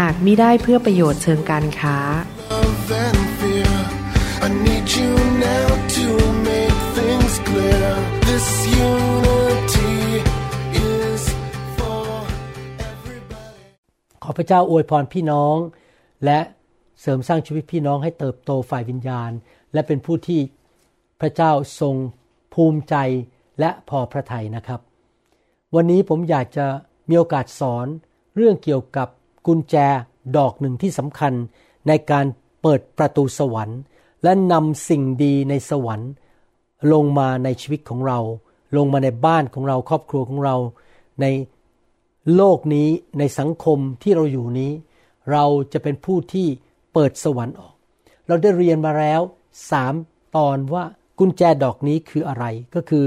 หากมิได้เพื่อประโยชน์เชิงการค้า ขอพระเจ้าอวยพรพี่น้อง และเสริมสร้างชีวิตพี่น้องให้เติบโตฝ่ายวิญญาณ และเป็นผู้ที่พระเจ้าทรงภูมิใจและพอพระทัยนะครับ วันนี้ผมอยากจะมีโอกาสสอนเรื่องเกี่ยวกับ กุญแจดอกหนึ่งที่สำคัญในการเปิดประตูสวรรค์ และนำสิ่งดีในสวรรค์ ลงมาในชีวิตของเรา ลงมาในบ้านของเราครอบครัวของเรา ในโลกนี้ในสังคมที่เราอยู่นี้ เราจะเป็นผู้ที่เปิดสวรรค์ออก เราได้เรียนมาแล้วสามตอนว่ากุญแจดอกนี้คืออะไรก็คือ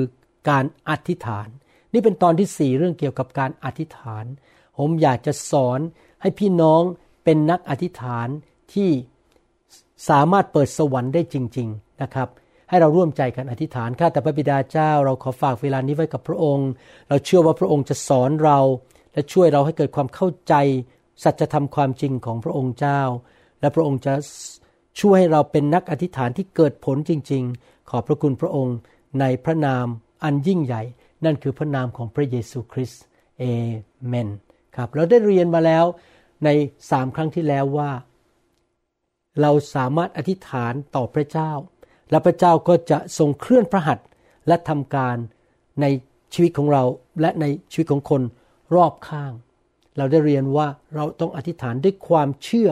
การอธิษฐาน นี่เป็นตอนที่สี่เรื่องเกี่ยวกับการอธิษฐาน ผมอยากจะสอน ให้พี่น้องเป็นนักอธิษฐานที่สามารถเปิดสวรรค์ได้จริง ๆนะครับให้เราร่วมใจกันอธิษฐานข้าแต่พระบิดาเจ้า เราขอฝากเวลานี้ไว้กับพระองค์ เราเชื่อว่าพระองค์จะสอนเรา และช่วยเราให้เกิดความเข้าใจ สัจธรรมความจริงของพระองค์เจ้า และพระองค์จะช่วยให้เราเป็นนักอธิษฐานที่เกิดผลจริง ๆ ขอบพระคุณพระองค์ในพระนามอันยิ่งใหญ่ นั่นคือพระนามของพระเยซูคริสต์เอเมน ครับเราได้เรียนมาแล้วในสามครั้งที่แล้วว่า เราสามารถอธิษฐานต่อพระเจ้า และพระเจ้าก็จะทรงเคลื่อนพระหัตถ์และทำการในชีวิตของเราและในชีวิตของคนรอบข้าง เราได้เรียนว่าเราต้องอธิษฐานด้วยความเชื่อ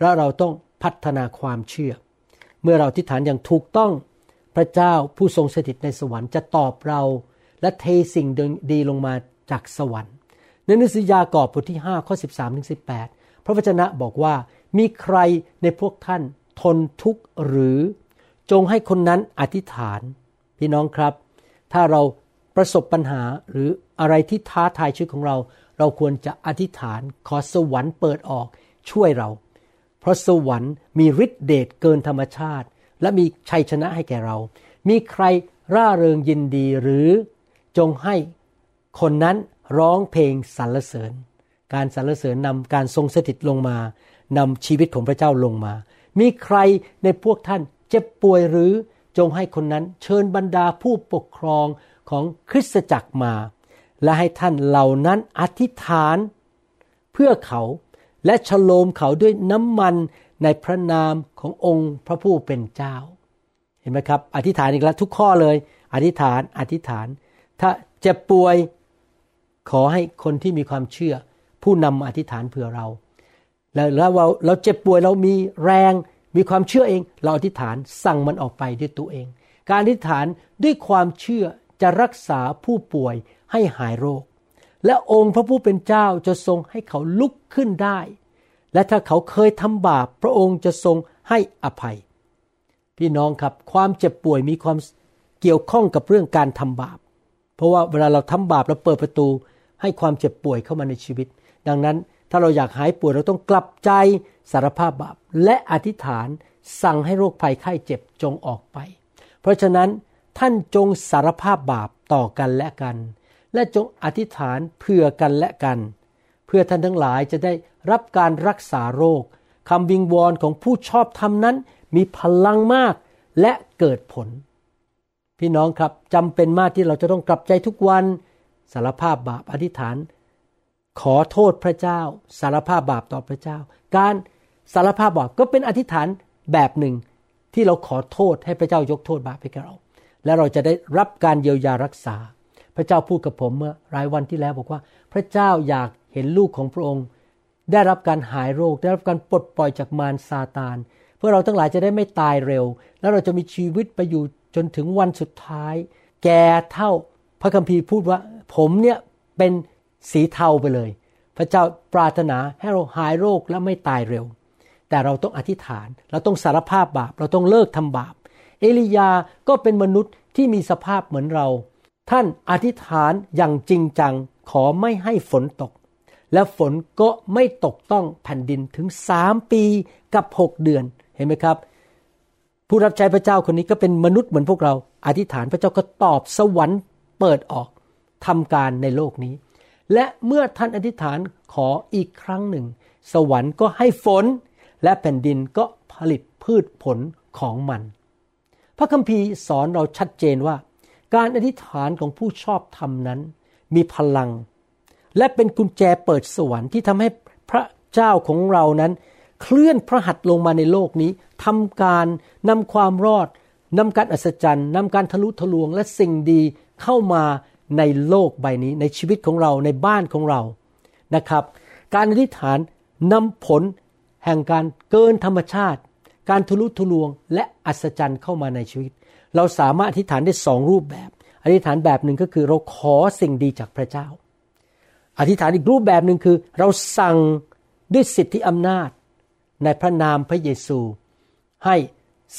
และเราต้องพัฒนาความเชื่อ เมื่อเราอธิษฐานอย่างถูกต้องพระเจ้าผู้ทรงสถิตในสวรรค์จะตอบเรา และเทสิ่งดีลงมาจากสวรรค์ ในหนังสือยากอบบทที่5ข้อ13ถึง18 พระวจนะบอกว่ามีใครในพวกท่านทนทุกข์หรือจงให้คนนั้นอธิษฐาน พี่น้องครับ ถ้าเราประสบปัญหาหรืออะไรที่ท้าทายชีวิตของเรา เราควรจะอธิษฐานขอสวรรค์เปิดออกช่วยเรา เพราะสวรรค์มีฤทธิเดชเกินธรรมชาติ และมีชัยชนะให้แก่เรา มีใครร่าเริงยินดีหรือจงให้คนนั้น ร้องเพลงสรรเสริญ การสรรเสริญนำการทรงสถิตลงมานำชีวิตของพระเจ้าลงมา มีใครในพวกท่านเจ็บป่วยหรือจงให้คนนั้นเชิญบรรดาผู้ปกครองของคริสตจักรมา และให้ท่านเหล่านั้นอธิษฐานเพื่อเขาและฉโลมเขาด้วยน้ำมันในพระนามขององค์พระผู้เป็นเจ้า เห็นไหมครับ อธิษฐานอีกแล้วทุกข้อเลย อธิษฐานอธิษฐาน ถ้าเจ็บป่วย ขอให้คนที่มีความเชื่อ ผู้นำอธิษฐานเผื่อเรา แล้วเราเราเจ็บป่วยเรามีแรง มีความเชื่อเอง เราอธิษฐานสั่งมันออกไปด้วยตัวเอง การอธิษฐานด้วยความเชื่อจะรักษาผู้ป่วยให้หายโรค และองค์พระผู้เป็นเจ้าจะทรงให้เขาลุกขึ้นได้ และถ้าเขาเคยทำบาปพระองค์จะทรงให้อภัย พี่น้องครับความเจ็บป่วยมีความเกี่ยวข้องกับเรื่องการทำบาป เพราะว่าเวลาเราทำบาปเราเปิดประตู ให้ความเจ็บป่วยเข้ามาในชีวิต ดังนั้นถ้าเราอยากหายป่วยเราต้องกลับใจสารภาพบาปและอธิษฐานสั่งให้โรคภัยไข้เจ็บจงออกไป เพราะฉะนั้นท่านจงสารภาพบาปต่อกันและกัน และจงอธิษฐานเพื่อกันและกัน เพื่อท่านทั้งหลายจะได้รับการรักษาโรคคำวิงวอนของผู้ชอบธรรมนั้น มีพลังมากและเกิดผล พี่น้องครับจำเป็นมากที่เราจะต้องกลับใจทุกวัน สารภาพบาปอธิษฐาน ขอโทษพระเจ้า สารภาพบาปต่อพระเจ้า การสารภาพบาปก็เป็นอธิษฐานแบบหนึ่งที่เราขอโทษให้พระเจ้ายกโทษบาปให้แกเรา และเราจะได้รับการเยียวยารักษา พระเจ้าพูดกับผมเมื่อรายวันที่แล้วบอกว่า พระเจ้าอยากเห็นลูกของพระองค์ ได้รับการหายโรค ได้รับการปลดปล่อยจากมารซาตาน เพื่อเราทั้งหลายจะได้ไม่ตายเร็ว แล้วเราจะมีชีวิตไปอยู่จนถึงวันสุดท้าย แก่เท่า พระคัมภีร์พูดว่าผมเนี่ยเป็นสีเทาไปเลย พระเจ้าปรารถนาให้เราหายโรคและไม่ตายเร็ว แต่เราต้องอธิษฐาน เราต้องสารภาพบาป เราต้องเลิกทำบาป เอลียาก็เป็นมนุษย์ที่มีสภาพเหมือนเรา ท่านอธิษฐานอย่างจริงจังขอไม่ให้ฝนตก และฝนก็ไม่ตกต้องแผ่นดินถึงสามปีกับหกเดือนเห็นไหมครับ ผู้รับใช้พระเจ้าคนนี้ก็เป็นมนุษย์เหมือนพวกเรา อธิษฐานพระเจ้าก็ตอบสวรรค์ เปิดออกทำการในโลกนี้ และเมื่อท่านอธิษฐานขออีกครั้งหนึ่ง สวรรค์ก็ให้ฝน และแผ่นดินก็ผลิตพืชผลของมัน พระคัมภีร์สอนเราชัดเจนว่า การอธิษฐานของผู้ชอบธรรมนั้น มีพลัง และเป็นกุญแจเปิดสวรรค์ที่ทำให้พระเจ้าของเรานั้น เคลื่อนพระหัตถ์ลงมาในโลกนี้ทำการนำความรอดนำการอัศจรรย์นำการทะลุทะลวงและสิ่งดี เข้ามาในโลกใบนี้ในชีวิตของเราในบ้านของเรานะครับ การอธิษฐานนำผลแห่งการเกินธรรมชาติ การทะลุทะลวง และอัศจรรย์เข้ามาในชีวิต เราสามารถอธิษฐานได้สองรูปแบบ อธิษฐานแบบหนึ่งก็คือเราขอสิ่งดีจากพระเจ้า อธิษฐานอีกรูปแบบหนึ่งคือ เราสั่งด้วยสิทธิอำนาจ ในพระนามพระเยซู ให้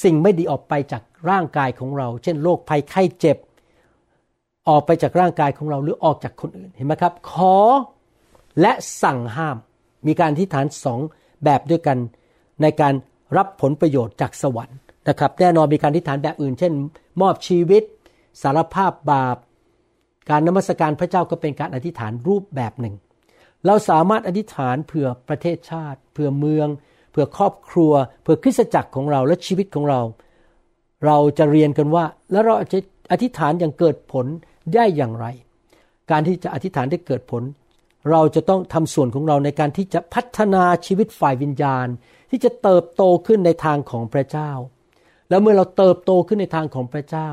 สิ่งไม่ดีออกไปจากร่างกายของเรา เช่นโรคภัยไข้เจ็บ ออกไปจากร่างกายของเราหรือออกจากคนอื่นเห็นไหมครับ ขอและสั่งห้าม มีการอธิษฐานสองแบบด้วยกันในการรับผลประโยชน์จากสวรรค์นะครับแน่นอนมีการอธิษฐานแบบอื่น เช่น มอบชีวิต สารภาพบาป การนมัสการพระเจ้าก็เป็นการอธิษฐานรูปแบบหนึ่ง เราสามารถอธิษฐานเผื่อประเทศชาติ เผื่อเมือง เผื่อครอบครัว เผื่อคริสตจักรของเราและชีวิตของเรา เราจะเรียนกันว่า แล้วเราจะอธิษฐานอย่างเกิดผล ได้อย่างไร การที่จะอธิษฐานได้เกิดผล เราจะต้องทำส่วนของเราในการที่จะพัฒนาชีวิตฝ่ายวิญญาณ ที่จะเติบโตขึ้นในทางของพระเจ้า แล้วเมื่อเราเติบโตขึ้นในทางของพระเจ้า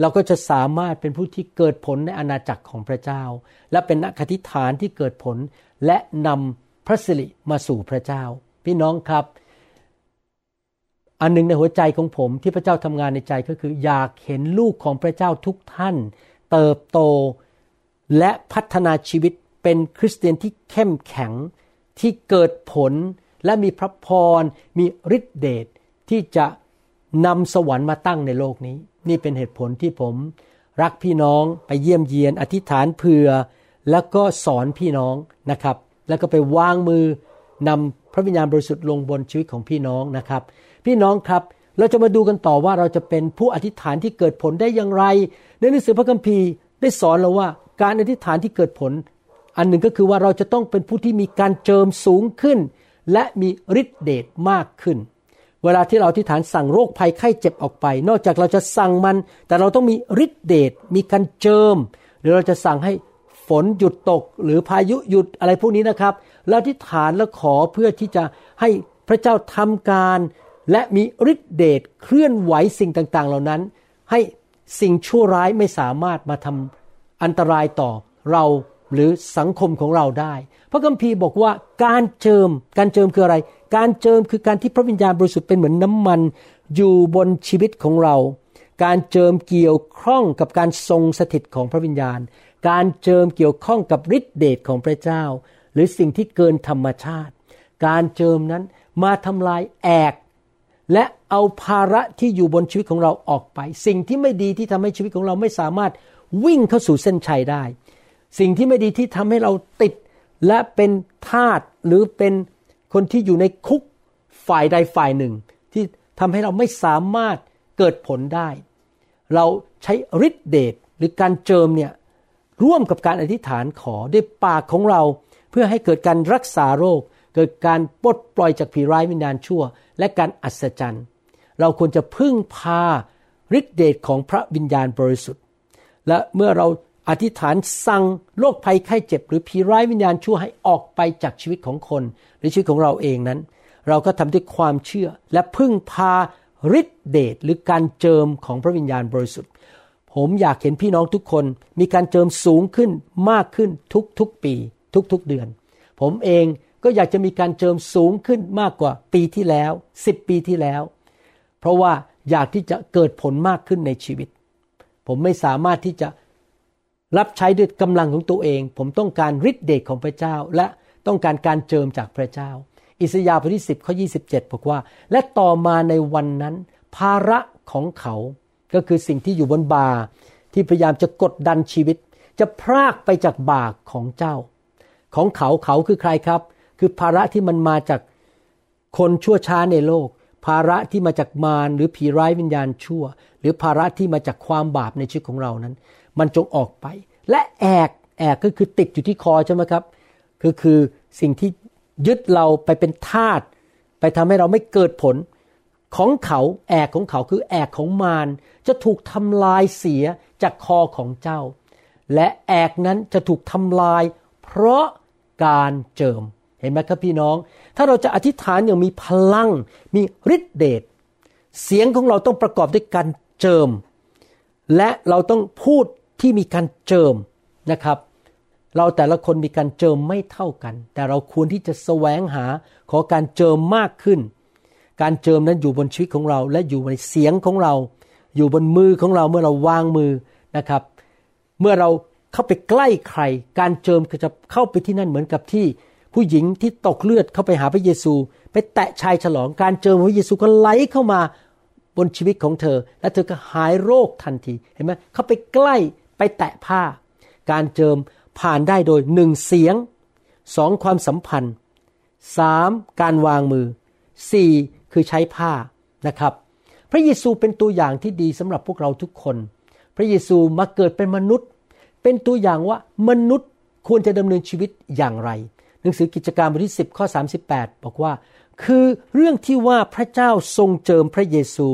เราก็จะสามารถเป็นผู้ที่เกิดผลในอาณาจักรของพระเจ้า และเป็นนักอธิษฐานที่เกิดผลและนำพระสิริมาสู่พระเจ้า พี่น้องครับอันหนึ่งในหัวใจของผมที่พระเจ้าทำงานในใจก็คือ อยากเห็นลูกของพระเจ้าทุกท่าน เติบโต และพัฒนาชีวิตเป็นคริสเตียนที่เข้มแข็งที่เกิดผลและมีพระพร มีฤทธิเดชที่จะนำสวรรค์มาตั้งในโลกนี้ นี่เป็นเหตุผลที่ผมรักพี่น้องไปเยี่ยมเยียน อธิษฐานเผื่อ แล้วก็สอนพี่น้องนะครับ แล้วก็ไปวางมือนำพระวิญญาณบริสุทธิ์ลงบนชีวิตของพี่น้องนะครับ พี่น้องครับ เราจะมาดูกันต่อว่าเราจะเป็นผู้อธิษฐานที่เกิดผลได้อย่างไร ในหนังสือพระคัมภีร์ได้สอนเราว่าการอธิษฐานที่เกิดผล อันหนึ่งก็คือว่าเราจะต้องเป็นผู้ที่มีการเจิมสูงขึ้น และมีฤทธิเดชมากขึ้น เวลาที่เราอธิษฐานสั่งโรคภัยไข้เจ็บออกไป นอกจากเราจะสั่งมัน แต่เราต้องมีฤทธิเดชมีการเจิม หรือเราจะสั่งให้ฝนหยุดตก หรือพายุหยุดอะไรพวกนี้นะครับเราอธิษฐานและขอเพื่อที่จะให้พระเจ้าทำการ และมีฤทธิเดชเคลื่อนไหวสิ่งต่างๆ เหล่านั้น ให้สิ่งชั่วร้ายไม่สามารถมาทำอันตรายต่อเราหรือสังคมของเราได้ พระคัมภีร์บอกว่าการเจิม การเจิมคืออะไร การเจิมคือการที่พระวิญญาณบริสุทธิ์เป็นเหมือนน้ำมันอยู่บนชีวิตของเรา การเจิมเกี่ยวข้องกับการทรงสถิตของพระวิญญาณ การเจิมเกี่ยวข้องกับฤทธิเดชของพระเจ้า หรือสิ่งที่เกินธรรมชาติ การเจิมนั้นมาทำลายแอก และเอาภาระที่อยู่บนชีวิตของเราออกไป สิ่งที่ไม่ดีที่ทำให้ชีวิตของเราไม่สามารถวิ่งเข้าสู่เส้นชัยได้ สิ่งที่ไม่ดีที่ทำให้เราติดและเป็นทาสหรือเป็นคนที่อยู่ในคุกฝ่ายใดฝ่ายหนึ่ง ที่ทำให้เราไม่สามารถเกิดผลได้ เราใช้ฤทธิเดชหรือการเจิมเนี่ยร่วมกับการอธิษฐานขอด้วยปากของเรา เพื่อให้เกิดการรักษาโรค เกิดการปลดปล่อยจากผีร้ายวิญญาณชั่ว และการอัศจรรย์ เราควรจะพึ่งพาฤทธิเดชของพระวิญญาณบริสุทธิ์ และเมื่อเราอธิษฐานสั่งโรคภัยไข้เจ็บ หรือผีร้ายวิญญาณชั่วให้ออกไปจากชีวิตของคนหรือชีวิตของเราเองนั้น เราก็ทำด้วยความเชื่อและพึ่งพาฤทธิเดชหรือการเจิมของพระวิญญาณบริสุทธิ์ ผมอยากเห็นพี่น้องทุกคนมีการเจิมสูงขึ้นมากขึ้นทุกๆปี ทุกๆเดือน ผมเอง ก็อยากจะมีการเจิมสูงขึ้นมากกว่าปีที่แล้วสิบปีที่แล้ว เพราะว่าอยากที่จะเกิดผลมากขึ้นในชีวิต ผมไม่สามารถที่จะรับใช้ด้วยกำลังของตัวเอง ผมต้องการฤทธิเดชของพระเจ้า และต้องการการเจิมจากพระเจ้า อิสยาห์บทที่ 10ข้อ27 บอกว่า และต่อมาในวันนั้น ภาระของเขาก็คือสิ่งที่อยู่บนบาที่พยายามจะกดดันชีวิต จะพรากไปจากบาของเจ้า ของเขาเขาคือใครครับ คือภาระที่มันมาจากคนชั่วช้าในโลก ภาระที่มาจากมารหรือผีร้ายวิญญาณชั่ว หรือภาระที่มาจากความบาปในชีวิตของเรานั้น มันจงออกไป และแอกแอกก็คือติดอยู่ที่คอใช่ไหมครับก็คือสิ่งที่ยึดเราไปเป็นทาสไปทำให้เราไม่เกิดผลของเขาแอกของเขาคือแอกของมารจะถูกทำลายเสียจากคอของเจ้า และแอกนั้นจะถูกทำลาย เพราะการเจิม เห็นไหมครับพี่น้อง ถ้าเราจะอธิษฐานอย่างมีพลัง มีฤทธิเดช เสียงของเราต้องประกอบด้วยการเจิม และเราต้องพูดที่มีการเจิมนะครับ เราแต่ละคนมีการเจิมไม่เท่ากัน แต่เราควรที่จะแสวงหาขอการเจิมมากขึ้น การเจิมนั้นอยู่บนชีวิตของเรา และอยู่ในเสียงของเรา อยู่บนมือของเราเมื่อเราวางมือนะครับ เมื่อเราเข้าไปใกล้ใคร การเจิมก็จะเข้าไปที่นั่นเหมือนกับที่ ผู้หญิงที่ตกเลือดเข้าไปหาพระเยซู ไปแตะชายฉลองการเจิมพระเยซูก็ไหลเข้ามาบนชีวิตของเธอ และเธอก็หายโรคทันทีเห็นไหมเขาไปใกล้ไปแตะผ้า การเจิมผ่านได้โดยหนึ่งเสียงสองความสัมพันธ์สามการวางมือสี่คือใช้ผ้านะครับ พระเยซูเป็นตัวอย่างที่ดีสำหรับพวกเราทุกคน พระเยซูมาเกิดเป็นมนุษย์ เป็นตัวอย่างว่ามนุษย์ควรจะดำเนินชีวิตอย่างไร หนังสือกิจการบทที่ 10 ข้อ 38 บอกว่า คือเรื่องที่ว่าพระเจ้าทรงเจิมพระเยซู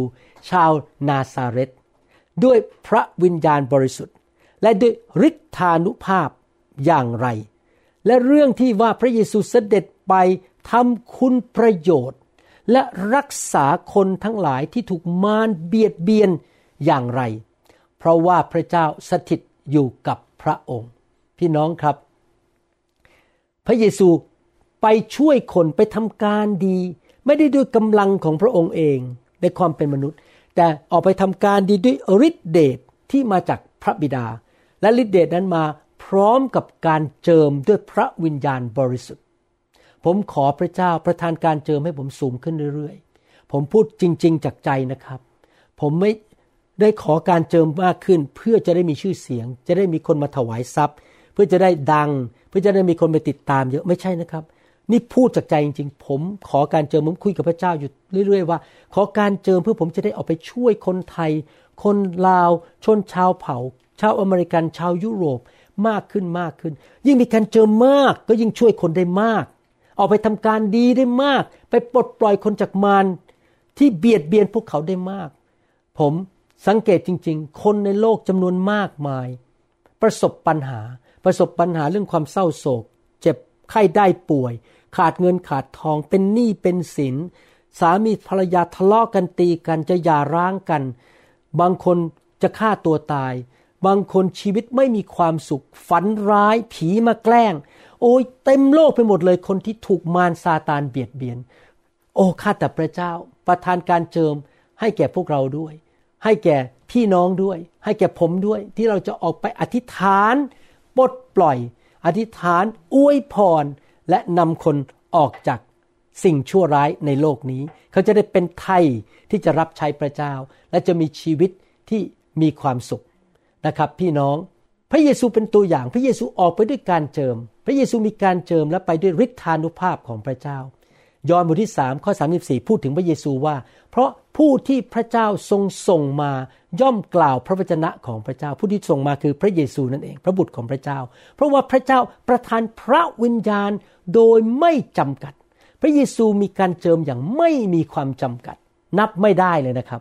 ชาวนาซาเรตด้วยพระวิญญาณบริสุทธิ์ และด้วยฤทธานุภาพอย่างไร และเรื่องที่ว่าพระเยซูเสด็จไปทำคุณประโยชน์ และรักษาคนทั้งหลายที่ถูกมารเบียดเบียนอย่างไร เพราะว่าพระเจ้าสถิตอยู่กับพระองค์ พี่น้องครับ พระเยซูไปช่วยคนไปทำการดี ไม่ได้ด้วยกำลังของพระองค์เองในความเป็นมนุษย์ แต่ออกไปทำการดีด้วยฤทธิเดชที่มาจากพระบิดา และฤทธิเดชนั้นมาพร้อมกับการเจิมด้วยพระวิญญาณบริสุทธิ์ ผมขอพระเจ้าประทานการเจิมให้ผมสูงขึ้นเรื่อยๆ ผมพูดจริง ๆ จากใจนะครับ ผมไม่ได้ขอการเจิมมากขึ้นเพื่อจะได้มีชื่อเสียง จะได้มีคนมาถวายทรัพย์ เพื่อจะได้ดัง เพื่อจะได้มีคนไปติดตามเยอะไม่ใช่นะครับ นี่พูดจากใจจริง ๆ ผมขอการเจิมผมคุยกับพระเจ้าอยู่เรื่อย ๆ ว่า ขอการเจิมเพื่อผมจะได้ออกไปช่วยคนไทย คนลาว ชนชาวเผ่า ชาวอเมริกันชาวยุโรปมากขึ้นมากขึ้น ยิ่งมีการเจอมากก็ยิ่งช่วยคนได้มาก ออกไปทำการดีได้มาก ไปปลดปล่อยคนจากมารที่เบียดเบียนพวกเขาได้มาก ผมสังเกตจริง ๆ คนในโลกจำนวนมากมาย ประสบปัญหา ประสบปัญหาเรื่องความเศร้าโศก เจ็บไข้ได้ป่วย ขาดเงินขาดทองเป็นหนี้เป็นสิน สามีภรรยาทะเลาะกันตีกันจะหย่าร้างกัน บางคนจะฆ่าตัวตาย บางคนชีวิตไม่มีความสุข ฝันร้ายผีมาแกล้ง โอ้ยเต็มโลกไปหมดเลยคนที่ถูกมารซาตานเบียดเบียน โอ้ข้าแต่พระเจ้า ประทานการเจิมให้แก่พวกเราด้วย ให้แก่พี่น้องด้วย ให้แก่ผมด้วยที่เราจะออกไปอธิษฐาน ปลดปล่อย อธิษฐานอวยพร และนำคนออกจากสิ่งชั่วร้ายในโลกนี้ เขาจะได้เป็นไทยที่จะรับใช้พระเจ้า และจะมีชีวิตที่มีความสุขนะครับ พี่น้อง พระเยซูเป็นตัวอย่าง พระเยซูออกไปด้วยการเจิม พระเยซูมีการเจิมและไปด้วยฤทธานุภาพของพระเจ้า ยอห์นบทที่3ข้อ34 พูดถึงพระเยซูว่า เพราะผู้ที่พระเจ้าทรงส่งมาย่อมกล่าวพระวจนะของพระเจ้า ผู้ที่ส่งมาคือพระเยซูนั่นเอง พระบุตรของพระเจ้า เพราะว่าพระเจ้าประทานพระวิญญาณโดยไม่จำกัด พระเยซูมีการเจิมอย่างไม่มีความจำกัด นับไม่ได้เลยนะครับ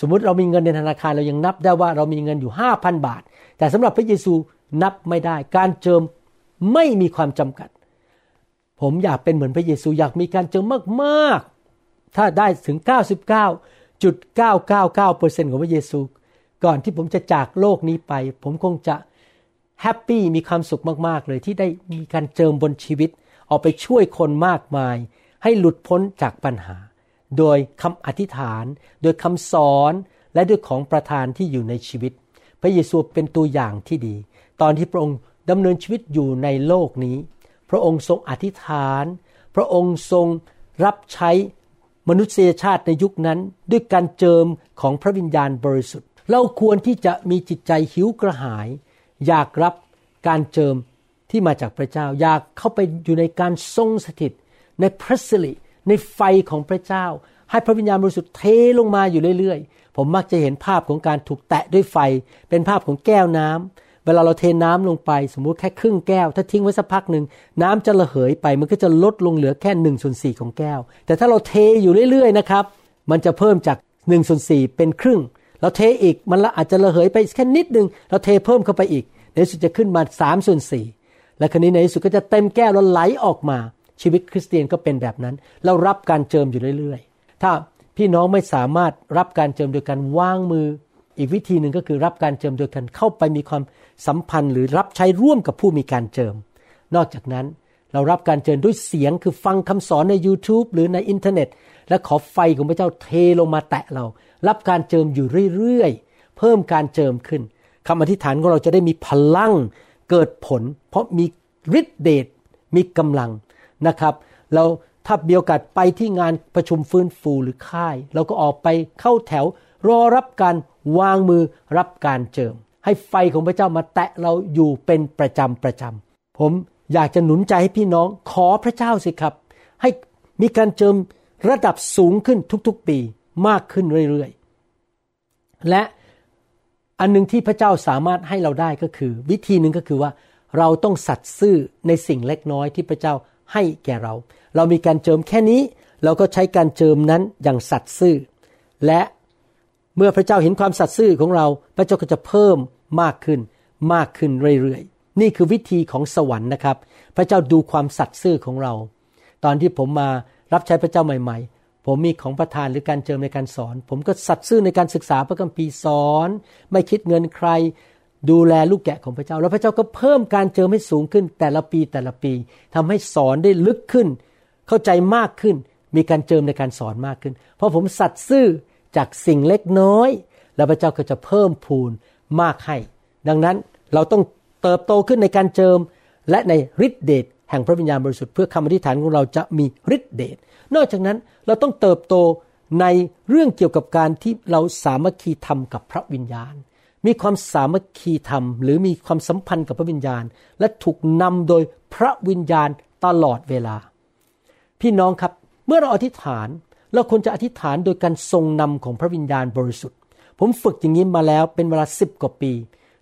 สมมุติเรามีเงินในธนาคารเรายังนับได้ว่าเรามีเงินอยู่ห้าพันบาท แต่สำหรับพระเยซูนับไม่ได้ การเจิมไม่มีความจำกัด ผมอยากเป็นเหมือนพระเยซูอยากมีการเจิมมากๆ ถ้าได้ถึง 99.999%ของพระเยซู ก่อนที่ผมจะจากโลกนี้ไป ผมคงจะแฮปปี้มีความสุขมากๆ เลยที่ได้มีการเจิมบนชีวิต ออกไปช่วยคนมากมาย ให้หลุดพ้นจากปัญหา โดยคำอธิษฐาน โดยคำสอนและด้วยของประทานที่อยู่ในชีวิต พระเยซูเป็นตัวอย่างที่ดี ตอนที่พระองค์ดำเนินชีวิตอยู่ในโลกนี้ พระองค์ทรงอธิษฐาน พระองค์ทรงรับใช้มนุษยชาติในยุคนั้น ด้วยการเจิมของพระวิญญาณบริสุทธิ์ เราควรที่จะมีจิตใจหิวกระหาย อยากรับการเจิมที่มาจากพระเจ้า อยากเข้าไปอยู่ในการทรงสถิต ในพระสิริในไฟของพระเจ้า ให้พระวิญญาณบริสุทธิ์เทลงมาอยู่เรื่อยๆ ผมมักจะเห็นภาพของการถูกแตะด้วยไฟ เป็นภาพของแก้วน้ำ เวลาเราเทน้ำลงไป สมมุติแค่ครึ่งแก้ว ถ้าทิ้งไว้สักพักหนึ่งน้ำจะระเหยไป มันก็จะลดลงเหลือแค่หนึ่งส่วนสี่ของแก้ว แต่ถ้าเราเทอยู่เรื่อยๆนะครับ มันจะเพิ่มจากหนึ่งส่วนสี่เป็นครึ่ง เราเทอีกมันละอาจจะระเหยไปแค่นิดนึง เราเทเพิ่มเข้าไปอีก ในที่สุดจะขึ้นมาสามส่วนสี่และครั้นี้ในที่สุดก็จะเต็มแก้วแล้วไหลออกมา ชีวิตคริสเตียนก็เป็นแบบนั้น เรารับการเจิมอยู่เรื่อยๆ ถ้าพี่น้องไม่สามารถรับการเจิมโดยการวางมือ อีกวิธีหนึ่งก็คือรับการเจิมโดยการเข้าไปมีความ สัมพันธ์หรือรับใช้ร่วมกับผู้มีการเจิม นอกจากนั้นเรารับการเจิมด้วยเสียงคือฟังคำสอนใน YouTube หรือในอินเทอร์เน็ต และขอไฟของพระเจ้าเทลงมาแตะเรา รับการเจิมอยู่เรื่อยๆ เพิ่มการเจิมขึ้นคำอธิษฐานของเราจะได้มีพลังเกิดผล เพราะมีฤทธิเดชมีกำลังนะครับ เราถ้ามีโอกาสไปที่งานประชุมฟื้นฟูหรือค่าย เราก็ออกไปเข้าแถวรอรับการวางมือรับการเจิม ให้ไฟของพระเจ้ามาแตะเราอยู่เป็นประจำประจำผมอยากจะหนุนใจให้พี่น้องขอพระเจ้าสิครับ ให้มีการเจิมระดับสูงขึ้นทุกๆปีมากขึ้นเรื่อยๆ และอันหนึ่งที่พระเจ้าสามารถให้เราได้ก็คือ วิธีหนึ่งก็คือว่าเราต้องสัตย์ซื่อในสิ่งเล็กน้อยที่พระเจ้าให้แก่เรา เรามีการเจิมแค่นี้ เราก็ใช้การเจิมนั้นอย่างสัตย์ซื่อ และเมื่อพระเจ้าเห็นความสัตย์ซื่อของเรา พระเจ้าก็จะเพิ่ม มากขึ้นมากขึ้นเรื่อยๆ นี่คือวิธีของสวรรค์นะครับ พระเจ้าดูความสัตย์ซื่อของเรา ตอนที่ผมมารับใช้พระเจ้าใหม่ ๆ ผมมีของประทานหรือการเจิมในการสอน ผมก็สัตย์ซื่อในการศึกษาพระคัมภีร์สอน ไม่คิดเงินใคร ดูแลลูกแกะของพระเจ้า แล้วพระเจ้าก็เพิ่มการเจิมให้สูงขึ้น แต่ละปีแต่ละปีทำให้สอนได้ลึกขึ้น เข้าใจมากขึ้น มีการเจิมในการสอนมากขึ้น เพราะผมสัตย์ซื่อจากสิ่งเล็กน้อย แล้วพระเจ้าก็จะเพิ่มพูน มากให้ ดังนั้นเราต้องเติบโตขึ้นในการเจิม และในฤทธิเดชแห่งพระวิญญาณบริสุทธิ์เพื่อคำอธิษฐานของเราจะมีฤทธิเดชนอกจากนั้นเราต้องเติบโตในเรื่องเกี่ยวกับการที่เราสามัคคีธรรมกับพระวิญญาณ มีความสามัคคีธรรม หรือมีความสัมพันธ์กับพระวิญญาณ และถูกนำโดยพระวิญญาณตลอดเวลา พี่น้องครับเมื่อเราอธิษฐานเราควรจะอธิษฐานโดยการทรงนำของพระวิญญาณบริสุทธิ์ ผมฝึกอย่างนี้มาแล้วเป็นเวลาสิบกว่าปี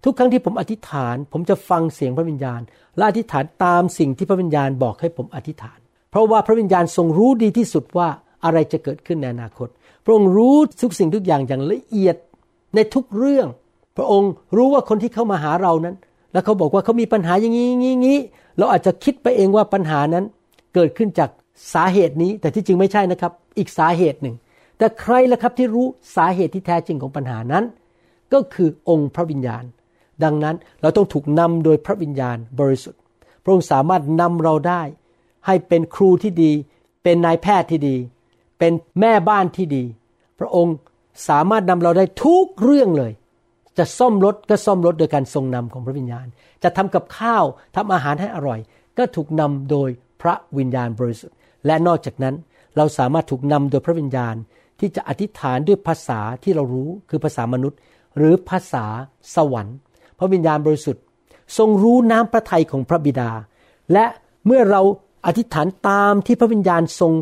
ทุกครั้งที่ผมอธิษฐาน ผมจะฟังเสียงพระวิญญาณ และอธิษฐานตามสิ่งที่พระวิญญาณบอกให้ผมอธิษฐาน เพราะว่าพระวิญญาณทรงรู้ดีที่สุดว่าอะไรจะเกิดขึ้นในอนาคต พระองค์รู้ทุกสิ่งทุกอย่างอย่างละเอียดในทุกเรื่อง พระองค์รู้ว่าคนที่เข้ามาหาเรานั้น แล้วเขาบอกว่าเขามีปัญหาอย่างนี้งี้งี้เราอาจจะคิดไปเองว่าปัญหานั้น เกิดขึ้นจากสาเหตุนี้ แต่ที่จริงไม่ใช่นะครับ อีกสาเหตุหนึ่ง แต่ใครล่ะครับที่รู้สาเหตุที่แท้จริงของปัญหานั้น ก็คือองค์พระวิญญาณ ดังนั้นเราต้องถูกนำโดยพระวิญญาณบริสุทธิ์ พระองค์สามารถนำเราได้ ให้เป็นครูที่ดี เป็นนายแพทย์ที่ดี เป็นแม่บ้านที่ดี พระองค์สามารถนำเราได้ทุกเรื่องเลย จะซ่อมรถก็ซ่อมรถโดยการทรงนำของพระวิญญาณ จะทำกับข้าวทำอาหารให้อร่อย ก็ถูกนำโดยพระวิญญาณบริสุทธิ์ และนอกจากนั้นเราสามารถถูกนำโดยพระวิญญาณ ที่จะอธิษฐานด้วยภาษาที่เรารู้คือภาษามนุษย์ หรือภาษาสวรรค์ พระวิญญาณบริสุทธิ์ ทรงรู้น้ำพระทัยของพระบิดา และเมื่อเราอธิษฐานตามที่พระวิญญาณทรง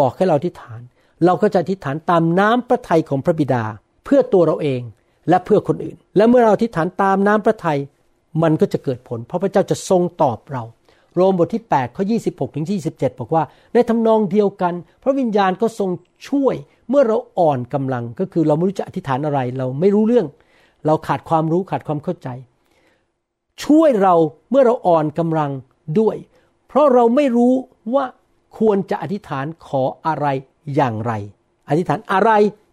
บอกให้เราอธิษฐาน เราก็จะอธิษฐานตามน้ำพระทัยของพระบิดา เพื่อตัวเราเองและเพื่อคนอื่น และเมื่อเราอธิษฐานตามน้ำพระทัยมันก็จะเกิดผล เพราะพระเจ้าจะทรงตอบเราโรมบทที่8ข้อ26ถึง27 บอกว่า ในทำนองเดียวกัน พระวิญญาณก็ทรงช่วย เมื่อเราอ่อนกำลังก็คือเราไม่รู้จะอธิษฐานอะไร เราไม่รู้เรื่อง เราขาดความรู้ขาดความเข้าใจ ช่วยเราเมื่อเราอ่อนกำลังด้วย เพราะเราไม่รู้ว่าควรจะอธิษฐานขออะไรอย่างไร อธิษฐานอะไร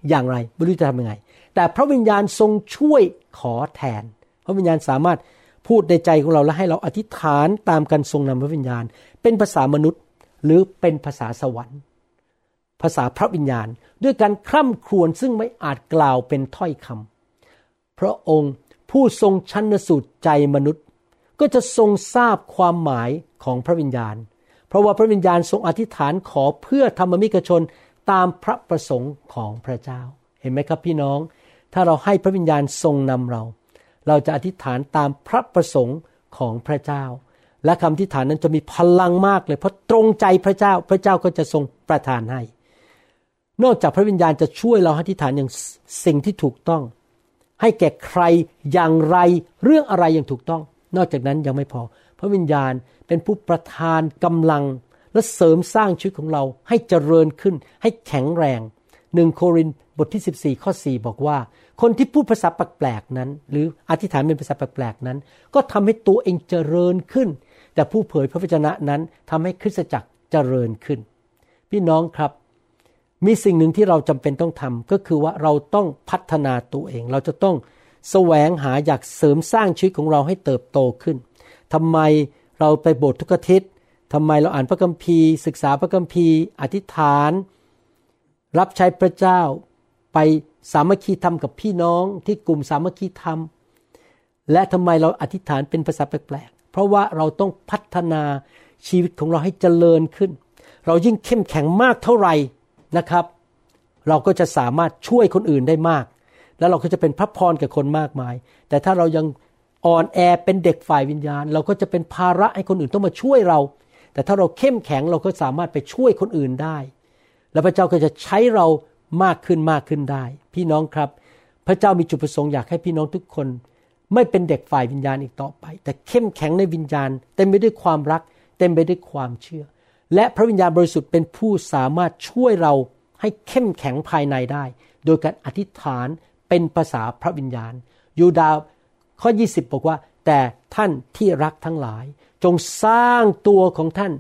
อย่างไรไม่รู้จะทำยังไง แต่พระวิญญาณทรงช่วยขอแทน พระวิญญาณสามารถพูดในใจของเราและให้เราอธิษฐานตามการทรงนำพระวิญญาณ เป็นภาษามนุษย์หรือเป็นภาษาสวรรค์ ภาษาพระวิญญาณ ด้วยการคร่ำครวญซึ่งไม่อาจกล่าวเป็นถ้อยคำพระองค์ผู้ทรงชันสูตรใจมนุษย์ ก็จะทรงทราบความหมายของพระวิญญาณ เพราะว่าพระวิญญาณทรงอธิษฐานขอเพื่อธรรมมิกชนตามพระประสงค์ของพระเจ้า เห็นไหมครับพี่น้อง ถ้าเราให้พระวิญญาณทรงนำเรา เราจะอธิษฐานตามพระประสงค์ของพระเจ้า และคำอธิษฐานนั้นจะมีพลังมากเลย เพราะตรงใจพระเจ้า พระเจ้าก็จะทรงประทานให้ นอกจากพระวิญญาณจะช่วยเราอธิษฐานอย่างสิ่งที่ถูกต้อง ให้แก่ใครอย่างไรเรื่องอะไรอย่างถูกต้อง นอกจากนั้นยังไม่พอ พระวิญญาณเป็นผู้ประทานกำลังและเสริมสร้างชีวิตของเราให้เจริญขึ้น ให้แข็งแรงหนึ่งโครินบทที่ 14 ข้อ 4 บอกว่า คนที่พูดภาษาแปลกๆนั้น หรืออธิษฐานเป็นภาษาแปลกๆนั้น ก็ทำให้ตัวเองเจริญขึ้น แต่ผู้เผยพระวจนะนั้นทำให้คริสตจักรเจริญขึ้น พี่น้องครับ มีสิ่งหนึ่งที่เราจำเป็นต้องทำก็คือว่าเราต้องพัฒนาตัวเอง เราจะต้องแสวงหาอยากเสริมสร้างชีวิตของเราให้เติบโตขึ้นทำไมเราไปโบสถ์ทุกอาทิตย์ทำไมเราอ่านพระคัมภีร์ ศึกษาพระคัมภีร์ อธิษฐาน รับใช้พระเจ้า ไปสามัคคีธรรมกับพี่น้องที่กลุ่มสามัคคีธรรม และทำไมเราอธิษฐานเป็นภาษาแปลกๆ เพราะว่าเราต้องพัฒนาชีวิตของเราให้เจริญขึ้น เรายิ่งเข้มแข็งมากเท่าไหร่ นะครับ เราก็จะสามารถช่วยคนอื่นได้มาก แล้วเราก็จะเป็นพระพรแก่คนมากมาย แต่ถ้าเรายังอ่อนแอเป็นเด็กฝ่ายวิญญาณ เราก็จะเป็นภาระให้คนอื่นต้องมาช่วยเรา แต่ถ้าเราเข้มแข็งเราก็สามารถไปช่วยคนอื่นได้ แล้วพระเจ้าก็จะใช้เรามากขึ้นมากขึ้นได้ พี่น้องครับ พระเจ้ามีจุดประสงค์อยากให้พี่น้องทุกคน ไม่เป็นเด็กฝ่ายวิญญาณอีกต่อไป แต่เข้มแข็งในวิญญาณเต็มไปด้วยความรัก เต็มไปด้วยความเชื่อ และพระวิญญาณบริสุทธิ์เป็นผู้สามารถช่วยเราให้เข้มแข็งภายในได้ โดยการอธิษฐานเป็นภาษาพระวิญญาณ ยูดาข้อ 20 บอกว่า แต่ท่านที่รักทั้งหลาย จงสร้างตัวของท่าน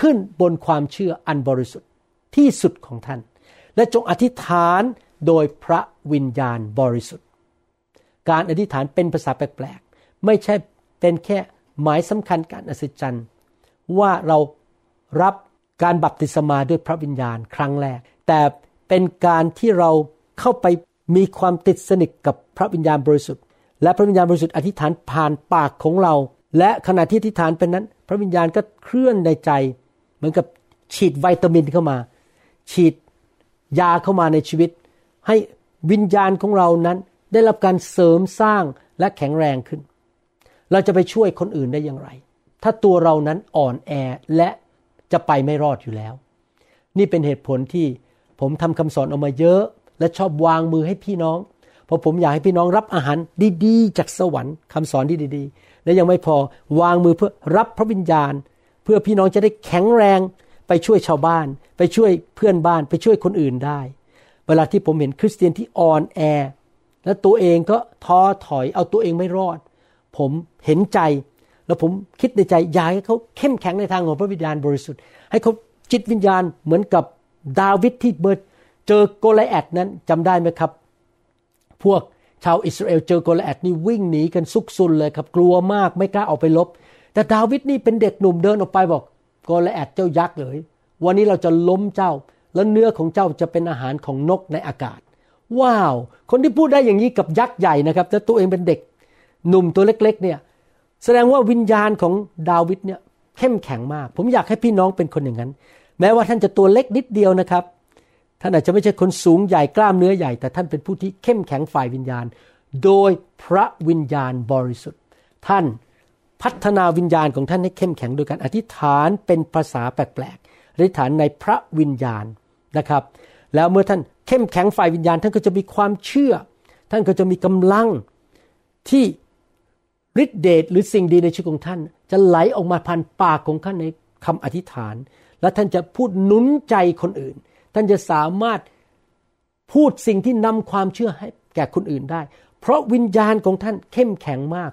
ขึ้นบนความเชื่ออันบริสุทธิ์ที่สุดของท่าน และจงอธิษฐานโดยพระวิญญาณบริสุทธิ์ การอธิษฐานเป็นภาษาแปลกๆ ไม่ใช่เป็นแค่หมายสำคัญการอัศจรรย์ ว่าเรา รับการบัพติศมาด้วยพระวิญญาณครั้งแรก แต่เป็นการที่เราเข้าไปมีความติดสนิทกับพระวิญญาณบริสุทธิ์ และพระวิญญาณบริสุทธิ์อธิษฐานผ่านปากของเรา และขณะที่อธิษฐานเป็นนั้น พระวิญญาณก็เคลื่อนในใจ เหมือนกับฉีดวิตามินเข้ามา ฉีดยาเข้ามาในชีวิต ให้วิญญาณของเรานั้นได้รับการเสริมสร้างและแข็งแรงขึ้น เราจะไปช่วยคนอื่นได้อย่างไร ถ้าตัวเรานั้นอ่อนแอและ จะไปไม่รอดอยู่แล้ว นี่เป็นเหตุผลที่ผมทำคำสอนออกมาเยอะ และชอบวางมือให้พี่น้อง เพราะผมอยากให้พี่น้องรับอาหารดีๆ จากสวรรค์คำสอนที่ดีๆ และยังไม่พอวางมือเพื่อรับพระวิญญาณ เพื่อพี่น้องจะได้แข็งแรงไปช่วยชาวบ้าน ไปช่วยเพื่อนบ้าน ไปช่วยคนอื่นได้ เวลาที่ผมเห็นคริสเตียนที่อ่อนแอ และตัวเองก็ท้อถอยเอาตัวเองไม่รอด ผมเห็นใจ แล้วผมคิดในใจอยากให้เขาเข้มแข็งในทางของพระวิญญาณบริสุทธิ์ ให้เขาจิตวิญญาณเหมือนกับดาวิดที่เจอโกไลแอทนั้นจำได้ไหมครับ พวกชาวอิสราเอลเจอโกไลแอทนี่วิ่งหนีกันซุกซุนเลยครับ กลัวมากไม่กล้าออกไปรบ แต่ดาวิดนี่เป็นเด็กหนุ่มเดินออกไปบอกโกไลแอทเจ้ายักษ์เลยวันนี้เราจะล้มเจ้า แล้วเนื้อของเจ้าจะเป็นอาหารของนกในอากาศ ว้าว คนที่พูดได้อย่างนี้กับยักษ์ใหญ่นะครับแต่ตัวเองเป็นเด็ก หนุ่มตัวเล็กๆเนี่ย แสดงว่าวิญญาณของดาวิดเนี่ยเข้มแข็งมาก ผมอยากให้พี่น้องเป็นคนอย่างนั้น แม้ว่าท่านจะตัวเล็กนิดเดียวนะครับ ท่านอาจจะไม่ใช่คนสูงใหญ่กล้ามเนื้อใหญ่ แต่ท่านเป็นผู้ที่เข้มแข็งฝ่ายวิญญาณ โดยพระวิญญาณบริสุทธิ์ ท่านพัฒนาวิญญาณของท่านให้เข้มแข็งโดยการอธิษฐานเป็นภาษาแปลกๆอธิษฐานในพระวิญญาณนะครับ แล้วเมื่อท่านเข้มแข็งฝ่ายวิญญาณ ท่านก็จะมีความเชื่อ ท่านก็จะมีกำลังที่ ฤทธิเดชหรือสิ่งดีในชีวิตของท่าน จะไหลออกมาผ่านปากของท่านในคำอธิษฐาน และท่านจะพูดหนุนใจคนอื่น ท่านจะสามารถพูดสิ่งที่นำความเชื่อให้แก่คนอื่นได้ เพราะวิญญาณของท่านเข้มแข็งมาก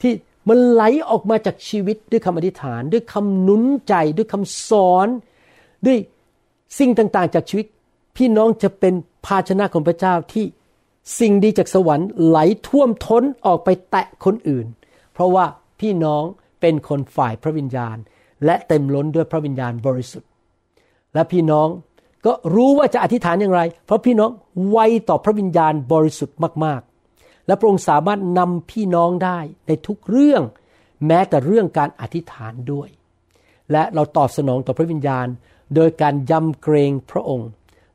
ที่มันไหลออกมาจากชีวิตด้วยคำอธิษฐาน ด้วยคำนุนใจด้วยคำสอน ด้วยสิ่งต่างๆ จากชีวิต พี่น้องจะเป็นภาชนะของพระเจ้าที่ สิ่งดีจากสวรรค์ไหลท่วมท้นออกไปแตะคนอื่น เพราะว่าพี่น้องเป็นคนฝ่ายพระวิญญาณ และเต็มล้นด้วยพระวิญญาณบริสุทธิ์ และพี่น้องก็รู้ว่าจะอธิษฐานอย่างไร เพราะพี่น้องไวต่อพระวิญญาณบริสุทธิ์มาก ๆ และพระองค์สามารถนำพี่น้องได้ในทุกเรื่อง แม้แต่เรื่องการอธิษฐานด้วย และเราตอบสนองต่อพระวิญญาณ โดยการยำเกรงพระองค์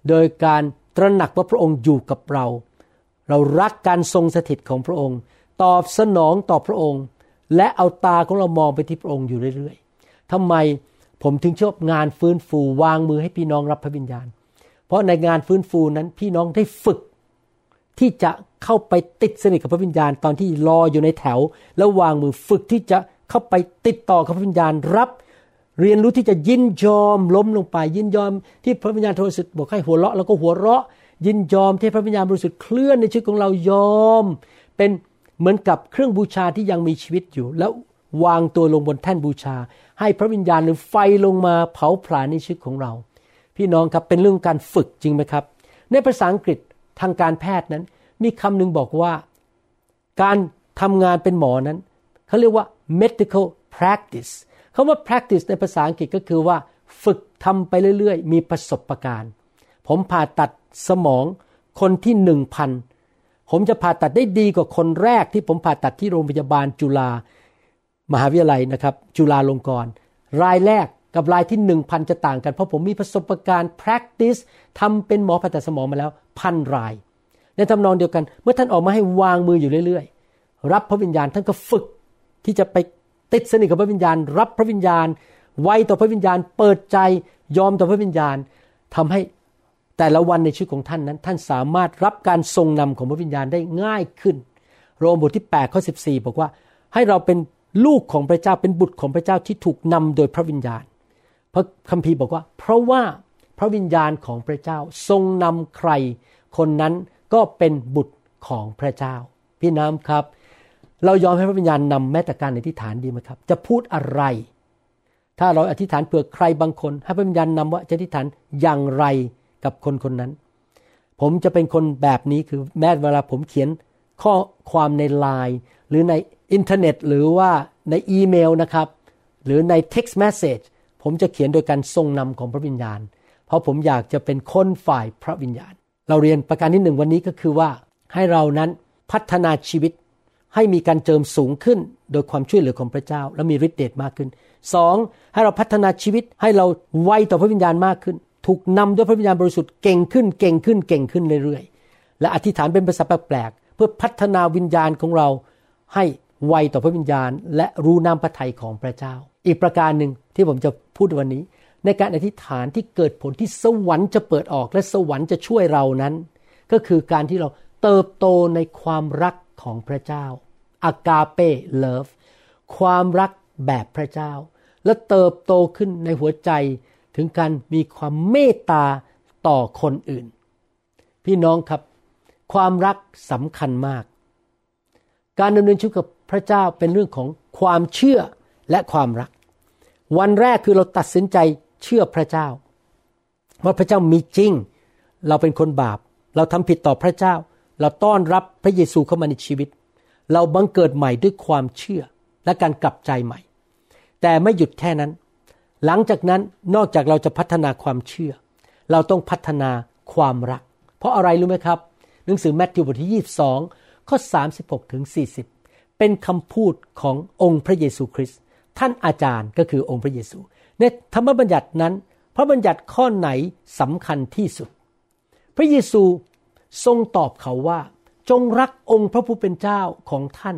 โดยการตระหนักว่าพระองค์อยู่กับเรา เรารักการทรงสถิตของพระองค์ ตอบสนองต่อพระองค์ และเอาตาของเรามองไปที่พระองค์อยู่เรื่อยๆทำไมผมถึงชอบงานฟื้นฟูวางมือให้พี่น้องรับพระวิญญาณ เพราะในงานฟื้นฟูนั้นพี่น้องได้ฝึก ที่จะเข้าไปติดสนิทกับพระวิญญาณ ตอนที่รออยู่ในแถว แล้ววางมือฝึกที่จะเข้าไปติดต่อกับพระวิญญาณรับ เรียนรู้ที่จะยินยอมล้มลงไปยินยอมที่พระวิญญาณบริสุทธิ์บอกให้หัวเราะแล้วก็หัวเราะ ยินยอมที่พระวิญญาณบริสุทธิ์เคลื่อนในชีวิตของเรายอม เป็นเหมือนกับเครื่องบูชาที่ยังมีชีวิตอยู่ แล้ววางตัวลงบนแท่นบูชา ให้พระวิญญาณหรือไฟลงมาเผาผลาญในชีวิตของเรา พี่น้องครับเป็นเรื่องการฝึกจริงไหมครับ ในภาษาอังกฤษทางการแพทย์นั้น มีคำหนึ่งบอกว่า การทำงานเป็นหมอนั้นเขาเรียกว่า medical practice คำว่า practice ในภาษาอังกฤษก็คือว่า ฝึกทำไปเรื่อย ๆ มีประสบการณ์ ผมผ่าตัด สมองคนที่หนึ่งพันผมจะผ่าตัดได้ดีกว่าคนแรกที่ผมผ่าตัดที่โรงพยาบาลจุฬามหาวิทยาลัยนะครับ จุฬาลงกรณ์รายแรกกับรายที่หนึ่งพันจะต่างกัน เพราะผมมีประสบการณ์ practice ทำเป็นหมอผ่าตัดสมองมาแล้วพันราย ในทำนองเดียวกัน เมื่อท่านออกมาให้วางมืออยู่เรื่อยๆ รับพระวิญญาณท่านก็ฝึก ที่จะไปติดสนิทกับพระวิญญาณ รับพระวิญญาณ ไวต่อพระวิญญาณ เปิดใจยอมต่อพระวิญญาณทำให้ แต่ละวันในชีวิตของท่านนั้น ท่านสามารถรับการทรงนำของพระวิญญาณได้ง่ายขึ้น โรมบทที่8ข้อ14 บอกว่า ให้เราเป็นลูกของพระเจ้าเป็นบุตรของพระเจ้าที่ถูกนำโดยพระวิญญาณ พระคัมภีร์บอกว่า เพราะว่าพระวิญญาณของพระเจ้าทรงนำใคร คนนั้นก็เป็นบุตรของพระเจ้า พี่น้ำครับ เรายอมให้พระวิญญาณนำแม้แต่การอธิษฐานดีไหมครับ จะพูดอะไร ถ้าเราอธิษฐานเผื่อใครบางคน ให้พระวิญญาณนำว่าจะอธิษฐานอย่างไร กับคนคนนั้น ผมจะเป็นคนแบบนี้คือแม้เวลาผมเขียนข้อความในไลน์หรือในอินเทอร์เน็ต หรือว่าในอีเมลนะครับ หรือใน text message ผมจะเขียนโดยการทรงนำของพระวิญญาณ เพราะผมอยากจะเป็นคนฝ่ายพระวิญญาณ เราเรียนประการที่หนึ่งวันนี้ก็คือว่าให้เรานั้นพัฒนาชีวิตให้มีการเจิมสูงขึ้นโดยความช่วยเหลือของพระเจ้า และมีฤทธิ์เดชมากขึ้นสองให้เราพัฒนาชีวิตให้เราไวต่อพระวิญญาณมากขึ้น ถูกนำด้วยพระวิญญาณบริสุทธิ์เก่งขึ้นเก่งขึ้นเก่งขึ้นเรื่อยๆ และอธิษฐานเป็นภาษาแปลกๆ เพื่อพัฒนาวิญญาณของเราให้ไวต่อพระวิญญาณ และรู้น้ำพระทัยของพระเจ้า อีกประการหนึ่งที่ผมจะพูดวันนี้ ในการอธิษฐานที่เกิดผลที่สวรรค์จะเปิดออกและสวรรค์จะช่วยเรานั้น ก็คือการที่เราเติบโตในความรักของพระเจ้าอากาเปเลิฟความรักแบบพระเจ้า และเติบโตขึ้นในหัวใจ ถึงการมีความเมตตาต่อคนอื่น พี่น้องครับ ความรักสำคัญมาก การดำเนินชีวิตกับพระเจ้าเป็นเรื่องของความเชื่อและความรัก วันแรกคือเราตัดสินใจเชื่อพระเจ้า ว่าพระเจ้ามีจริง เราเป็นคนบาป เราทำผิดต่อพระเจ้า เราต้อนรับพระเยซูเข้ามาในชีวิต เราบังเกิดใหม่ด้วยความเชื่อและการกลับใจใหม่ แต่ไม่หยุดแค่นั้น หลังจากนั้นนอกจากเราจะพัฒนาความเชื่อ เราต้องพัฒนาความรัก เพราะอะไรรู้ไหมครับ หนังสือแมทธิวบทที่ 22 ข้อ 36 ถึง 40 เป็นคำพูดขององค์พระเยซูคริสต์ท่านอาจารย์ก็คือองค์พระเยซู ในธรรมบัญญัตินั้น พระบัญญัติข้อไหนสำคัญที่สุด พระเยซูทรงตอบเขาว่า จงรักองค์พระผู้เป็นเจ้าของท่าน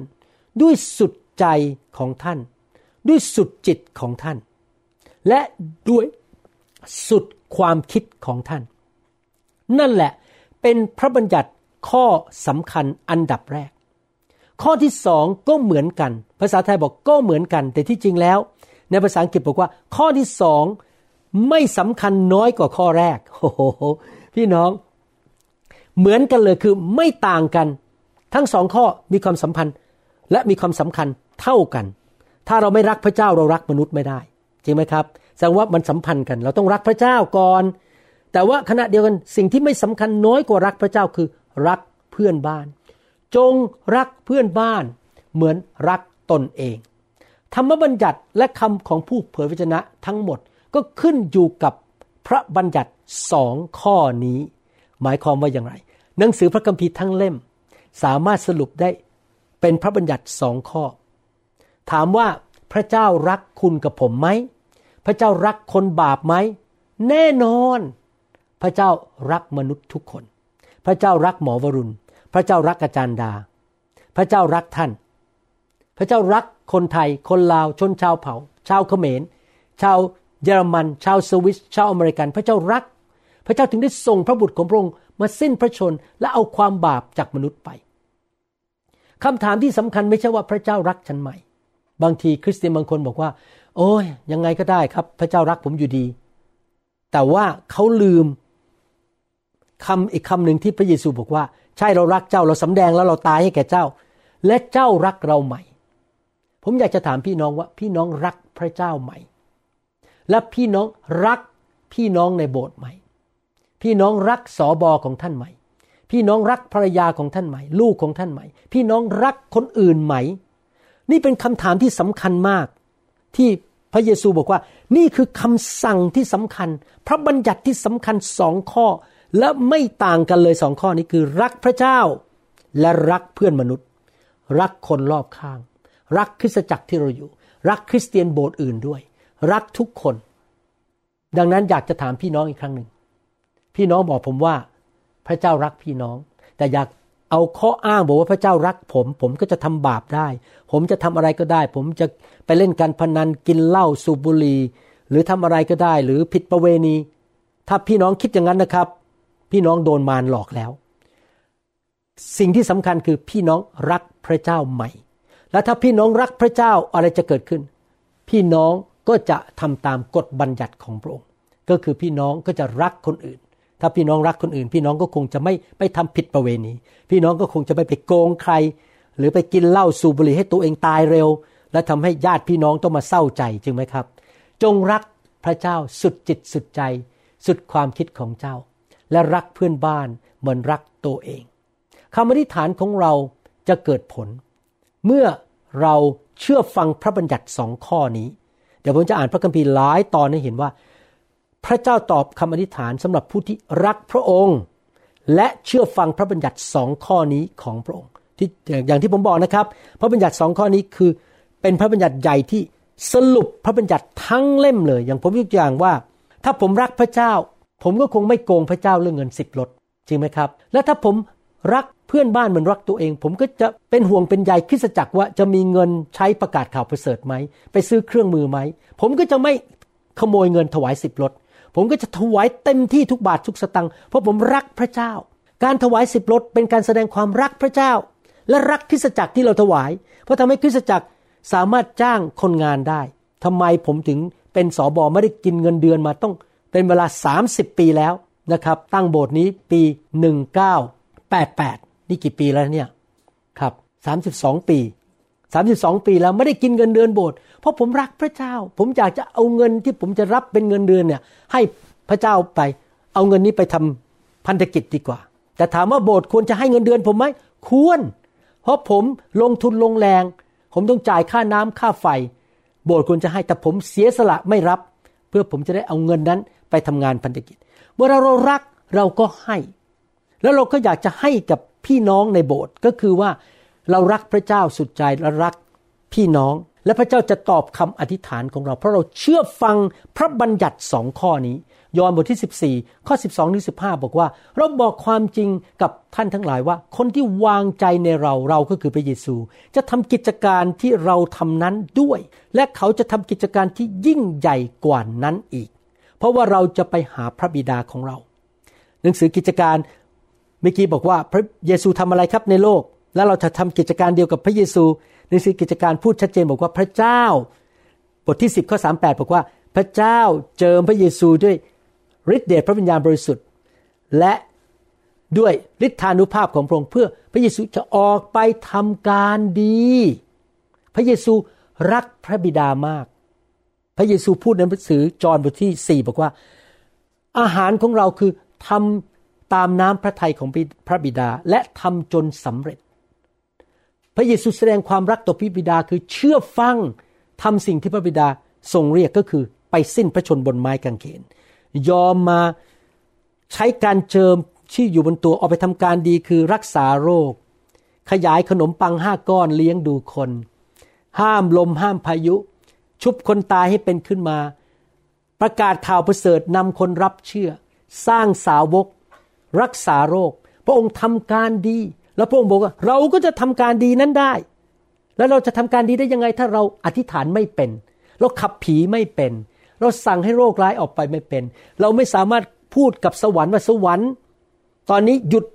ด้วยสุดใจของท่าน ด้วยสุดจิตของท่าน และด้วยสุดความคิดของท่าน นั่นแหละเป็นพระบัญญัติข้อสำคัญอันดับแรก ข้อที่สองก็เหมือนกัน ภาษาไทยบอกก็เหมือนกัน แต่ที่จริงแล้ว ในภาษาอังกฤษบอกว่า ข้อที่สองไม่สำคัญน้อยกว่าข้อแรกโอ้โหพี่น้อง เหมือนกันเลยคือไม่ต่างกัน ทั้งสองข้อมีความสัมพันธ์และมีความสำคัญเท่ากัน ถ้าเราไม่รักพระเจ้าเรารักมนุษย์ไม่ได้ จริงไหมครับแสดงว่ามันสัมพันธ์กัน เราต้องรักพระเจ้าก่อน แต่ว่าขณะเดียวกันสิ่งที่ไม่สำคัญน้อยกว่ารักพระเจ้าคือรักเพื่อนบ้าน จงรักเพื่อนบ้าน เหมือนรักตนเอง ธรรมบัญญัติและคำของผู้เผยพระชนะทั้งหมดก็ขึ้นอยู่กับพระบัญญัติสองข้อนี้ หมายความว่าอย่างไร หนังสือพระคัมภีร์ทั้งเล่ม สามารถสรุปได้เป็นพระบัญญัติสองข้อ ถามว่า พระเจ้ารักคุณกับผมไหม พระเจ้ารักคนบาปไหม แน่นอน พระเจ้ารักมนุษย์ทุกคน พระเจ้ารักหมอวรุณ พระเจ้ารักอาจารย์ดา พระเจ้ารักท่าน พระเจ้ารักคนไทย คนลาว ชนชาวเผ่า ชาวเขมร ชาวเยอรมัน ชาวสวิส ชาวอเมริกัน พระเจ้ารัก พระเจ้าถึงได้ส่งพระบุตรของพระองค์มาสิ้นพระชนและเอาความบาปจากมนุษย์ไปคำถามที่สำคัญไม่ใช่ว่าพระเจ้ารักฉันไหม บางทีคริสเตียนบางคนบอกว่า โอ้ยยังไงก็ได้ครับ พระเจ้ารักผมอยู่ดี แต่ว่าเขาลืมคำอีกคำหนึ่งที่พระเยซูบอกว่า ใช่เรารักเจ้าเราสำแดงแล้วเราตายให้แก่เจ้า และเจ้ารักเราใหม่ ผมอยากจะถามพี่น้องว่า พี่น้องรักพระเจ้าใหม่ และพี่น้องรักพี่น้องในโบสถ์ใหม่ พี่น้องรักสอบอของท่านใหม่ พี่น้องรักภรรยาของท่านไหมลูกของท่านไหมพี่น้องรักคนอื่นไหม นี่เป็นคำถามที่สำคัญมาก ที่พระเยซูบอกว่า นี่คือคำสั่งที่สำคัญ พระบัญญัติที่สำคัญสองข้อ และไม่ต่างกันเลยสองข้อนี้คือรักพระเจ้า และรักเพื่อนมนุษย์ รักคนรอบข้าง รักคริสตจักรที่เราอยู่ รักคริสเตียนโบสถ์อื่นด้วย รักทุกคน ดังนั้นอยากจะถามพี่น้องอีกครั้งหนึ่งพี่น้องบอกผมว่า พระเจ้ารักพี่น้อง แต่อยาก เอาข้ออ้างบอกว่าพระเจ้ารักผม ผมก็จะทำบาปได้ ผมจะทำอะไรก็ได้ ผมจะไปเล่นการพนันกินเหล้าสูบบุหรี่หรือทำอะไรก็ได้ หรือผิดประเวณี ถ้าพี่น้องคิดอย่างนั้นนะครับ พี่น้องโดนมารหลอกแล้ว สิ่งที่สำคัญคือพี่น้องรักพระเจ้าใหม่ และถ้าพี่น้องรักพระเจ้าอะไรจะเกิดขึ้น พี่น้องก็จะทำตามกฎบัญญัติของพระองค์ก็คือพี่น้องก็จะรักคนอื่น ถ้าพี่น้องรักคนอื่น พี่น้องก็คงจะไม่ไปทำผิดประเวณี พี่น้องก็คงจะไม่ไปโกงใคร หรือไปกินเหล้าสูบบุหรี่ให้ตัวเองตายเร็ว และทำให้ญาติพี่น้องต้องมาเศร้าใจจริงไหมครับ จงรักพระเจ้าสุดจิตสุดใจ สุดความคิดของเจ้า และรักเพื่อนบ้านเหมือนรักตัวเองคำอธิษฐานของเราจะเกิดผล เมื่อเราเชื่อฟังพระบัญญัติสองข้อนี้ เดี๋ยวผมจะอ่านพระคัมภีร์หลายตอนให้เห็นว่า พระเจ้าตอบคำอธิษฐานสำหรับผู้ที่รักพระองค์ และเชื่อฟังพระบัญญัติสองข้อนี้ของพระองค์ที่อย่างที่ผมบอกนะครับ พระบัญญัติสองข้อนี้คือเป็นพระบัญญัติใหญ่ที่สรุปพระบัญญัติทั้งเล่มเลย อย่างผมยกตัวอย่างว่า ถ้าผมรักพระเจ้า ผมก็คงไม่โกงพระเจ้าเรื่องเงินสิบลดจริงไหมครับ และถ้าผมรักเพื่อนบ้านเหมือนรักตัวเอง ผมก็จะเป็นห่วงเป็นใยคริสจักรว่าจะมีเงินใช้ประกาศข่าวประเสริฐไหม ไปซื้อเครื่องมือไหม ผมก็จะไม่ขโมยเงินถวายสิบลด ผมก็จะถวายเต็มที่ทุกบาททุกสตังค์เพราะผมรักพระเจ้า การถวายสิบรถเป็นการแสดงความรักพระเจ้า และรักคริสตจักรที่เราถวาย เพราะทำให้คริสตจักรสามารถจ้างคนงานได้ทำไมผมถึงเป็นสอบอไม่ได้กินเงินเดือนมาต้องเป็นเวลา 30 ปีแล้วนะครับ ตั้งโบสถ์นี้ปี 1988 นี่กี่ปีแล้วเนี่ยครับ 32 ปี 32 ปีแล้วไม่ได้กินเงินเดือนโบสถ์เพราะผมรักพระเจ้า ผมอยากจะเอาเงินที่ผมจะรับเป็นเงินเดือนเนี่ย ให้พระเจ้าไป เอาเงินนี้ไปทำพันธกิจดีกว่า แต่ถามว่าโบสถ์ควรจะให้เงินเดือนผมไหมควร เพราะผมลงทุนลงแรง ผมต้องจ่ายค่าน้ำค่าไฟ โบสถ์ควรจะให้แต่ผมเสียสละไม่รับ เพื่อผมจะได้เอาเงินนั้นไปทำงานพันธกิจ เมื่อเรารักเราก็ให้ แล้วเราก็อยากจะให้กับพี่น้องในโบสถ์ก็คือว่า เรารักพระเจ้าสุดใจและรักพี่น้อง และพระเจ้าจะตอบคำอธิษฐานของเรา เพราะเราเชื่อฟังพระบัญญัติสองข้อนี้ ยอห์นบทที่ 14 ข้อ 12ถึง15 บอกว่า เราบอกความจริงกับท่านทั้งหลายว่า คนที่วางใจในเราเราก็คือพระเยซู จะทำกิจการที่เราทำนั้นด้วย และเขาจะทำกิจการที่ยิ่งใหญ่กว่านั้นอีก เพราะว่าเราจะไปหาพระบิดาของเรา หนังสือกิจการเมื่อกี้บอกว่าพระเยซูทำอะไรครับในโลก แล้วเราจะทำกิจการเดียวกับพระเยซูหนังสือกิจการพูดชัดเจนบอกว่าพระเจ้า บทที่ 10ข้อ38 บอกว่า พระเจ้าเจิมพระเยซูด้วยฤทธิเดชพระวิญญาณบริสุทธิ์ และด้วยฤทธานุภาพของพระองค์เพื่อพระเยซูจะออกไปทำการดี พระเยซูรักพระบิดามาก พระเยซูพูดในหนังสือจอห์นบทที่ 4 บอกว่า อาหารของเราคือทำตามน้ำพระทัยของพระบิดาและทำจนสำเร็จ พระเยซูแสดงความรักต่อพระบิดาคือเชื่อฟังทำสิ่งที่พระบิดาทรงเรียกก็คือไปสิ้นพระชนบนไม้กางเขน ยอมมาใช้การเจิมที่อยู่บนตัวออกไปทำการดีคือรักษาโรค ขยายขนมปังห้าก้อนเลี้ยงดูคน ห้ามลมห้ามพายุ ชุบคนตายให้เป็นขึ้นมา ประกาศข่าวประเสริฐนำคนรับเชื่อ สร้างสาวก รักษาโรค พระองค์ทำการดี แล้วพระองค์บอกว่าเราก็จะทำการดีนั้นได้ แล้วเราจะทำการดีได้ยังไงถ้าเราอธิษฐานไม่เป็น เราขับผีไม่เป็น เราสั่งให้โรคร้ายออกไปไม่เป็น เราไม่สามารถพูดกับสวรรค์ว่าสวรรค์ ตอนนี้หยุด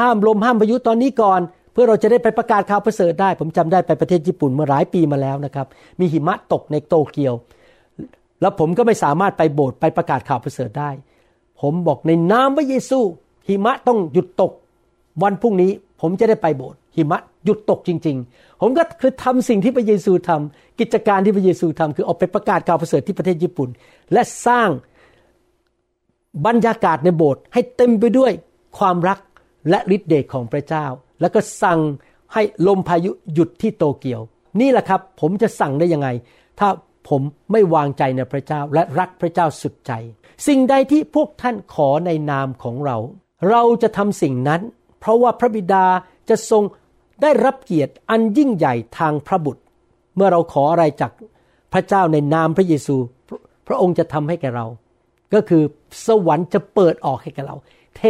ห้ามลมห้ามพายุตอนนี้ก่อน เพื่อเราจะได้ไปประกาศข่าวประเสริฐได้ ผมจำได้ไปประเทศญี่ปุ่นเมื่อหลายปีมาแล้วนะครับ มีหิมะตกในโตเกียว แล้วผมก็ไม่สามารถไปโบสถ์ไปประกาศข่าวประเสริฐได้ ผมบอกในนามพระเยซูหิมะต้องหยุดตกวันพรุ่งนี้ ผมจะได้ไปโบสถ์หิมะหยุดตกจริง ๆ ผมก็คือทำสิ่งที่พระเยซูทำกิจการที่พระเยซูทำคือออกไปประกาศข่าวประเสริฐที่ประเทศญี่ปุ่น และสร้างบรรยากาศในโบสถ์ให้เต็มไปด้วยความรักและฤทธิเดชของพระเจ้า แล้วก็สั่งให้ลมพายุหยุดที่โตเกียว นี่แหละครับ ผมจะสั่งได้ยังไง ถ้าผมไม่วางใจในพระเจ้าและรักพระเจ้าสุดใจ สิ่งใดที่พวกท่านขอในนามของเรา เราจะทำสิ่งนั้น ราะว่าพระบิดาจะทรงได้รับเกียรติอันยิ่งใหญ่ทางพระบุตร เมื่อเราขออะไรจากพระเจ้าในนามพระเยซูพระพระองค์จะทำให้แก่เรา ก็คือสวรรค์จะเปิดออกให้แก่เรา เท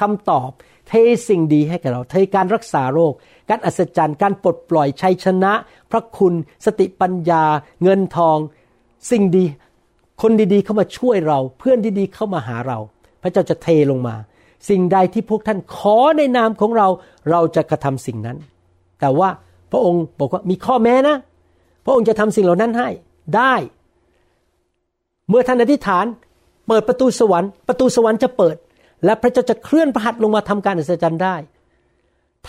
คำตอบ เทสิ่งดีให้แก่เรา เทการรักษาโรค การอัศจรรย์ การปลดปล่อยชัยชนะ พระคุณ สติปัญญา เงินทอง สิ่งดี คนดีๆเข้ามาช่วยเรา เพื่อนดีๆเข้ามาหาเรา พระเจ้าจะเทลงมา สิ่งใดที่พวกท่านขอในนามของเราเราจะกระทำสิ่งนั้น แต่ว่าพระองค์บอกว่ามีข้อแม้นะ พระองค์จะทำสิ่งเหล่านั้นให้ได้ เมื่อท่านอธิษฐาน เปิดประตูสวรรค์ประตูสวรรค์จะเปิด และพระเจ้าจะเคลื่อนพระหัตถ์ลงมาทำการอัศจรรย์ได้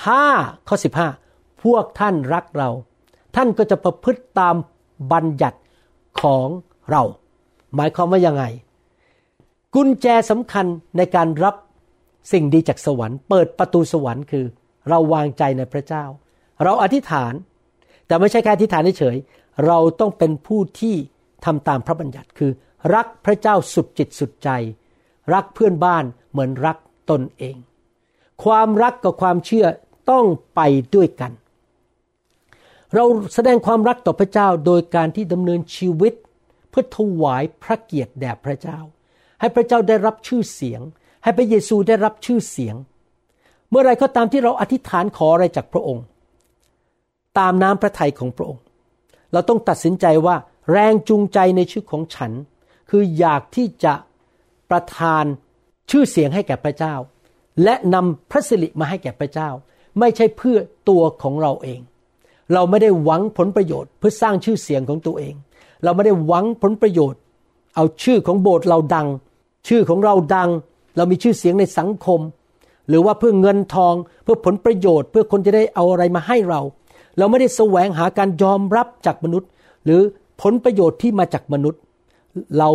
ถ้าข้อ 15 พวกท่านรักเรา ท่านก็จะประพฤติตามบัญญัติของเรา หมายความว่ายังไง กุญแจสำคัญในการรับ สิ่งดีจากสวรรค์เปิดประตูสวรรค์คือ เราวางใจในพระเจ้า เราอธิษฐาน แต่ไม่ใช่แค่อธิษฐานเฉยเราต้องเป็นผู้ที่ทำตามพระบัญญัติคือ รักพระเจ้าสุดจิตสุดใจ รักเพื่อนบ้านเหมือนรักตนเอง ความรักกับความเชื่อต้องไปด้วยกัน เราแสดงความรักต่อพระเจ้าโดยการที่ดำเนินชีวิต เพื่อถวายพระเกียรติแด่พระเจ้า ให้พระเจ้าได้รับชื่อเสียง ให้พระเยซูได้รับชื่อเสียง เมื่อไรก็ตามที่เราอธิษฐานขออะไรจากพระองค์ ตามน้ำพระทัยของพระองค์ เราต้องตัดสินใจว่าแรงจูงใจในชีวิตของฉัน คืออยากที่จะประทานชื่อเสียงให้แก่พระเจ้า และนำพระสิริมาให้แก่พระเจ้า ไม่ใช่เพื่อตัวของเราเอง เราไม่ได้หวังผลประโยชน์ เพื่อสร้างชื่อเสียงของตัวเอง เราไม่ได้หวังผลประโยชน์ เอาชื่อของโบสถ์เราดัง ชื่อของเราดัง เรามีชื่อเสียงในสังคม หรือว่าเพื่อเงินทองเพื่อผลประโยชน์ เพื่อคนจะได้เอาอะไรมาให้เรา เราไม่ได้แสวงหาการยอมรับจากมนุษย์ หรือผลประโยชน์ที่มาจากมนุษย์ เรา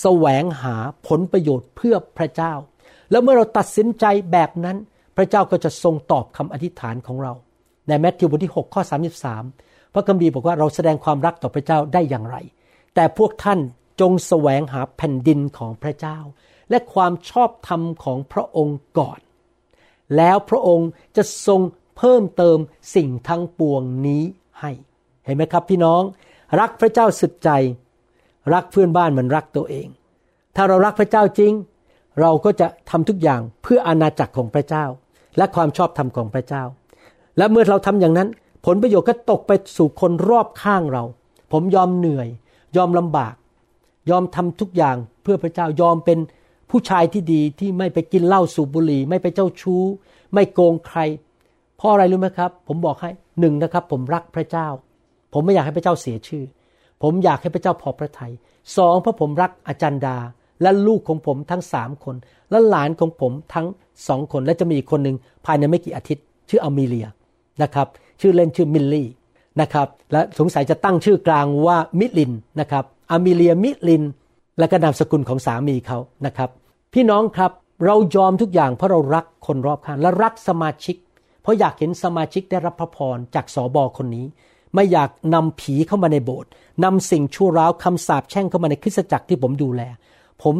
แสวงหาผลประโยชน์เพื่อพระเจ้า แล้วเมื่อเราตัดสินใจแบบนั้น พระเจ้าก็จะทรงตอบคำอธิษฐานของเรา ในแมทธิวบทที่6ข้อ33 พระคัมภีร์บอกว่าเราแสดงความรักต่อพระเจ้าได้อย่างไร แต่พวกท่านจงแสวงหาแผ่นดินของพระเจ้า และความชอบธรรมของพระองค์ก่อน แล้วพระองค์จะทรงเพิ่มเติมสิ่งทั้งปวงนี้ให้เห็นไหมครับพี่น้อง รักพระเจ้าสุดใจ รักเพื่อนบ้านเหมือนรักตัวเอง ถ้าเรารักพระเจ้าจริง เราก็จะทำทุกอย่างเพื่ออาณาจักรของพระเจ้า และความชอบธรรมของพระเจ้า และเมื่อเราทำอย่างนั้น ผลประโยชน์ก็ตกไปสู่คนรอบข้างเรา ผมยอมเหนื่อย ยอมลำบาก ยอมทำทุกอย่างเพื่อพระเจ้ายอมเป็น ผู้ชายที่ดีที่ไม่ไปกินเหล้าสูบบุหรี่ ไม่ไปเจ้าชู้ ไม่โกงใคร เพราะอะไรรู้ไหมครับ ผมบอกให้หนึ่งนะครับ ผมรักพระเจ้า ผมไม่อยากให้พระเจ้าเสียชื่อ ผมอยากให้พระเจ้าพอพระทยัยสองเพราะผมรักอาจารย์ดา และลูกของผมทั้งสามคน และหลานของผมทั้งสองคน และจะมีอีกคนหนึ่งภายในไม่กี่อาทิตย์ ชื่ออเมเลียนะครับชื่อเล่นชื่อมิลลี่นะครับและสงสัยจะตั้งชื่อกลางว่ามิลินนะครับอเมเลียมิลิน และก็นามสกุลของสามีเขานะครับ พี่น้องครับเรายอมทุกอย่างเพราะเรารักคนรอบข้างและรักสมาชิก เพราะอยากเห็นสมาชิกได้รับพระพรจากสอบอคนนี้ ไม่อยากนำผีเข้ามาในโบสถ์นำสิ่งชั่วร้าวคำสาปแช่งเข้ามาในคริสตจักรที่ผมดูแล ผม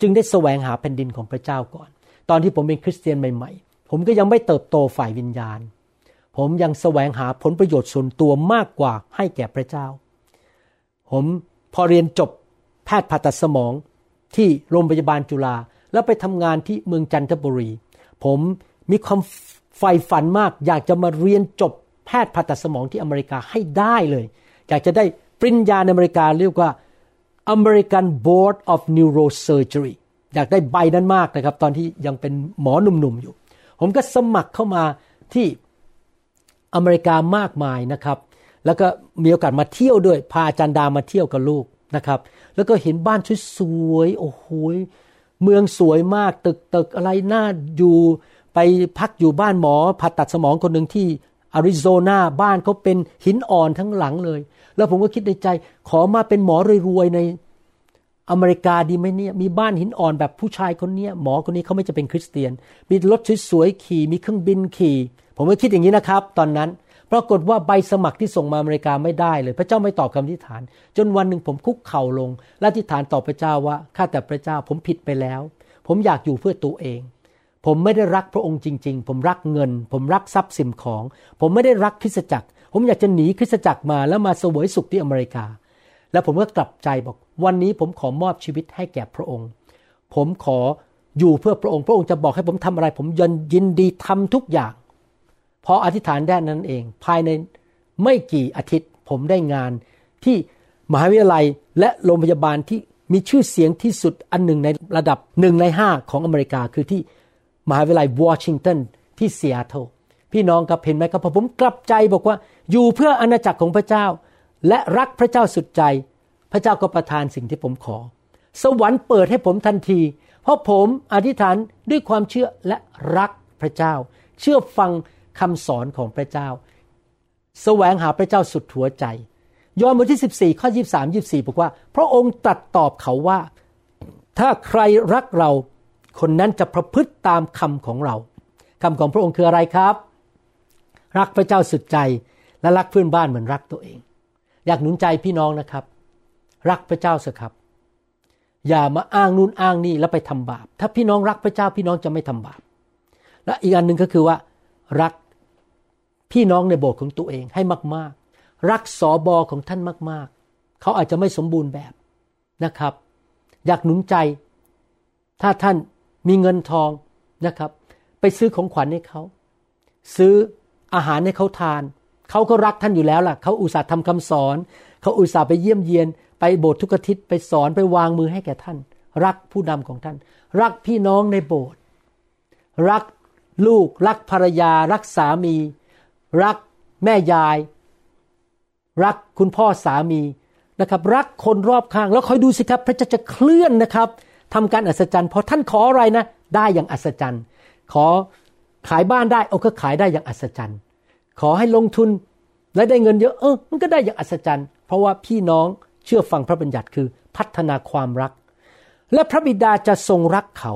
จึงได้แสวงหาแผ่นดินของพระเจ้าก่อน ตอนที่ผมเป็นคริสเตียนใหม่ๆ ผมก็ยังไม่เติบโตฝ่ายวิญญาณ ผมยังแสวงหาผลประโยชน์ส่วนตัวมากกว่าให้แก่พระเจ้า ผมพอเรียนจบ แพทย์ผ่าตัดสมองที่โรงพยาบาลจุฬาแล้วไปทำงานที่เมืองจันทบุรี ผมมีความใฝ่ฝันมาก อยากจะมาเรียนจบแพทย์ผ่าตัดสมองที่อเมริกาให้ได้เลย อยากจะได้ปริญญาในอเมริกาเรียกว่า American Board of Neurosurgery อยากได้ใบนั้นมากนะครับ ตอนที่ยังเป็นหมอหนุ่มๆอยู่ ผมก็สมัครเข้ามาที่อเมริกามากมายนะครับ แล้วก็มีโอกาสมาเที่ยวด้วย พาอาจารย์ดามาเที่ยวกับลูก นะครับ แล้วก็เห็นบ้านสวยๆโอ้โหเมืองสวยมากตึกตึกอะไรน่าอยู่ไปพักอยู่บ้านหมอผ่าตัดสมองคนหนึ่งที่อาริโซนาบ้านเขาเป็นหินอ่อนทั้งหลังเลย แล้วผมก็คิดในใจ ขอมาเป็นหมอรวยๆในอเมริกาดีไหมเนี่ยมีบ้านหินอ่อนแบบผู้ชายคนเนี้ยหมอคนนี้เขาไม่จะเป็นคริสเตียน มีรถสวยๆขี่มีเครื่องบินขี่ ผมก็คิดอย่างนี้นะครับ ตอนนั้น ปรากฏว่าใบสมัครที่ส่งมาอเมริกาไม่ได้เลย พระเจ้าไม่ตอบคำอธิษฐาน จนวันหนึ่งผมคุกเข่าลงและอธิษฐานต่อพระเจ้าว่าข้าแต่พระเจ้าผมผิดไปแล้ว ผมอยากอยู่เพื่อตัวเอง ผมไม่ได้รักพระองค์จริง ๆ ผมรักเงิน ผมรักทรัพย์สินของ ผมไม่ได้รักคริสตจักร ผมอยากจะหนีคริสตจักรมาแล้วมาเสวยสุขที่อเมริกา แล้วผมก็กลับใจบอก วันนี้ผมขอมอบชีวิตให้แก่พระองค์ ผมขออยู่เพื่อพระองค์ พระองค์จะบอกให้ผมทำอะไร ผมยินดีทำทุกอย่าง พออธิษฐานได้นั้นเอง ภายในไม่กี่อาทิตย์ ผมได้งานที่มหาวิทยาลัยและโรงพยาบาลที่มีชื่อเสียงที่สุดอันหนึ่งในระดับหนึ่งในห้าของอเมริกาคือที่มหาวิทยาลัยวอชิงตันที่ซีแอตเทิลพี่น้องครับเห็นไหมครับพอผมกลับใจบอกว่าอยู่เพื่ออาณาจักรของพระเจ้า และรักพระเจ้าสุดใจ พระเจ้าก็ประทานสิ่งที่ผมขอ สวรรค์เปิดให้ผมทันที เพราะผมอธิษฐานด้วยความเชื่อและรักพระเจ้า เชื่อฟัง คำสอนของพระเจ้าแสวงหาพระเจ้าสุดหัวใจ ยอห์นบทที่ 14 ข้อ 23 24 บอกว่า พระองค์ตรัสตอบเขาว่า ถ้าใครรักเราคนนั้นจะประพฤติตามคำของเราคำของพระองค์คืออะไรครับ รักพระเจ้าสุดใจและรักเพื่อนบ้านเหมือนรักตัวเอง อยากหนุนใจพี่น้องนะครับ รักพระเจ้าสิครับ อย่ามาอ้างนู่นอ้างนี่แล้วไปทำบาป ถ้าพี่น้องรักพระเจ้าพี่น้องจะไม่ทำบาป และอีกอันหนึ่งก็คือว่า รัก พี่น้องในโบสถ์ของตัวเองให้มาก ๆ รักสอบอของท่านมาก ๆ เขาอาจจะไม่สมบูรณ์แบบนะครับ อยากหนุนใจ ถ้าท่านมีเงินทองนะครับ ไปซื้อของขวัญให้เขา ซื้ออาหารให้เขาทาน เขาก็รักท่านอยู่แล้วล่ะ เขาอุตส่าห์ทำคำสอน เขาอุตส่าห์ไปเยี่ยมเยียน ไปโบสถ์ทุกอาทิตย์ไปสอนไปวางมือให้แก่ท่าน รักผู้นำของท่าน รักพี่น้องในโบสถ์รักลูกรักภรรยา รักสามี รักแม่ยาย รักคุณพ่อสามีนะครับ รักคนรอบข้าง แล้วคอยดูสิครับ พระเจ้าจะเคลื่อนนะครับทำการอัศจรรย์พอท่านขออะไรนะ ได้อย่างอัศจรรย์ ขอขายบ้านได้เอาก็ขายได้อย่างอัศจรรย์ ขอให้ลงทุนและได้เงินเยอะเออมันก็ได้อย่างอัศจรรย์ เพราะว่าพี่น้องเชื่อฟังพระบัญญัติคือพัฒนาความรัก และพระบิดาจะทรงรักเขา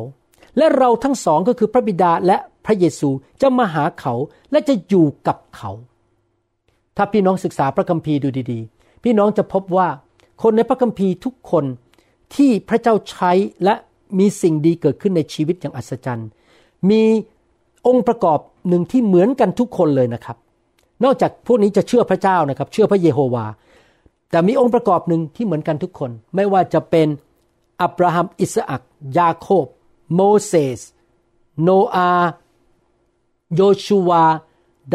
และเราทั้งสองก็คือพระบิดาและ พระเยซูจะมาหาเขาและจะอยู่กับเขา ถ้าพี่น้องศึกษาพระคัมภีร์ดูดีๆ พี่น้องจะพบว่าคนในพระคัมภีร์ทุกคนที่พระเจ้าใช้และมีสิ่งดีเกิดขึ้นในชีวิตอย่างอัศจรรย์ มีองค์ประกอบหนึ่งที่เหมือนกันทุกคนเลยนะครับ นอกจากพวกนี้จะเชื่อพระเจ้านะครับ เชื่อพระเยโฮวา แต่มีองค์ประกอบหนึ่งที่เหมือนกันทุกคน ไม่ว่าจะเป็นอับราฮัม อิสอัค ยาโคบ โมเสส โนอา โยชูวา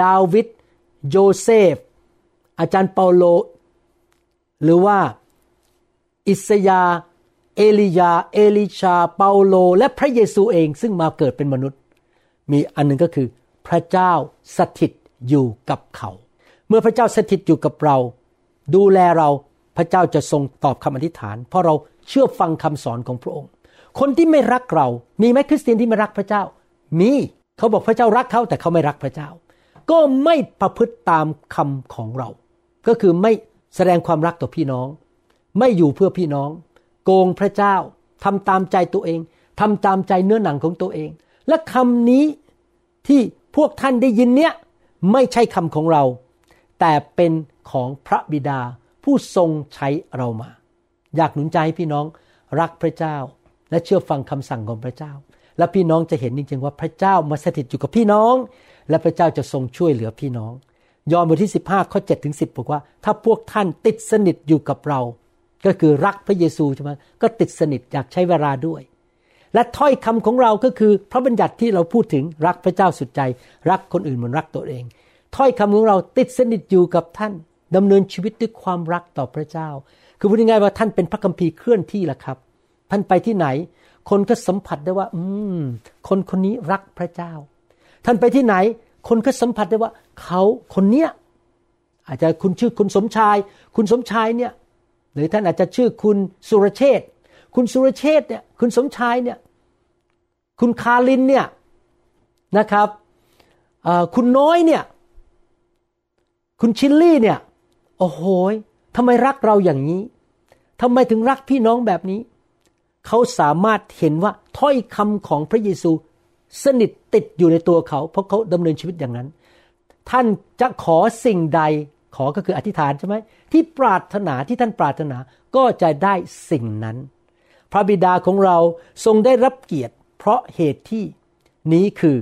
ดาวิด โยเซฟ อาจารย์เปาโล หรือว่า อิสยาห์ เอลียาห์ เอลิชา เปาโล และพระเยซูเองซึ่งมาเกิดเป็นมนุษย์ มีอันหนึ่งก็คือพระเจ้าสถิตอยู่กับเขา เมื่อพระเจ้าสถิตอยู่กับเรา ดูแลเราพระเจ้าจะทรงตอบคำอธิษฐาน เพราะเราเชื่อฟังคำสอนของพระองค์ คนที่ไม่รักเรา มีไหมคริสเตียนที่ไม่รักพระเจ้า มี เขาบอกพระเจ้ารักเขาแต่เขาไม่รักพระเจ้า ก็ไม่ประพฤติตามคำของเรา ก็คือไม่แสดงความรักต่อพี่น้อง ไม่อยู่เพื่อพี่น้อง โกงพระเจ้าทำตามใจตัวเองทำตามใจเนื้อหนังของตัวเอง และคำนี้ที่พวกท่านได้ยินเนี้ยไม่ใช่คำของเรา แต่เป็นของพระบิดาผู้ทรงใช้เรามา อยากหนุนใจพี่น้องรักพระเจ้าและเชื่อฟังคำสั่งของพระเจ้า และพี่น้องจะเห็นจริงๆว่าพระเจ้ามาสถิตอยู่กับพี่น้อง และพระเจ้าจะทรงช่วยเหลือพี่น้อง ยอห์นบทที่ 15 ข้อ7ถึง10 บอกว่า ถ้าพวกท่านติดสนิทอยู่กับเรา ก็คือรักพระเยซูใช่ไหมก็ติดสนิทอยากใช้เวลาด้วย และถ้อยคำของเราก็คือพระบัญญัติที่เราพูดถึงรักพระเจ้าสุดใจ รักคนอื่นเหมือนรักตัวเอง ถ้อยคำของเราติดสนิทอยู่กับท่านดำเนินชีวิตด้วยความรักต่อพระเจ้า คือพูดง่ายๆว่าท่านเป็นพระคัมภีร์เคลื่อนที่ละครับท่านไปที่ไหน คนก็สัมผัสได้ว่า อืม คนคนนี้รักพระเจ้า ท่านไปที่ไหน คนก็สัมผัสได้ว่า เขาคนเนี้ยอาจจะคุณชื่อคุณสมชาย คุณสมชายเนี่ย หรือท่านอาจจะชื่อคุณสุรเชษคุณสุรเชษเนี่ย คุณสมชายเนี่ย คุณคาลินเนี่ยนะครับคุณน้อยเนี่ย คุณชิลลี่เนี่ย โอ้โหทำไมรักเราอย่างนี้ทำไมถึงรักพี่น้องแบบนี้ เขาสามารถเห็นว่าถ้อยคำของพระเยซูสนิทติดอยู่ในตัวเขา เพราะเขาดำเนินชีวิตอย่างนั้น ท่านจะขอสิ่งใดขอก็คืออธิษฐานใช่ไหมที่ปรารถนาที่ท่านปรารถนาก็จะได้สิ่งนั้น พระบิดาของเราทรงได้รับเกียรติ เพราะเหตุที่นี้คือ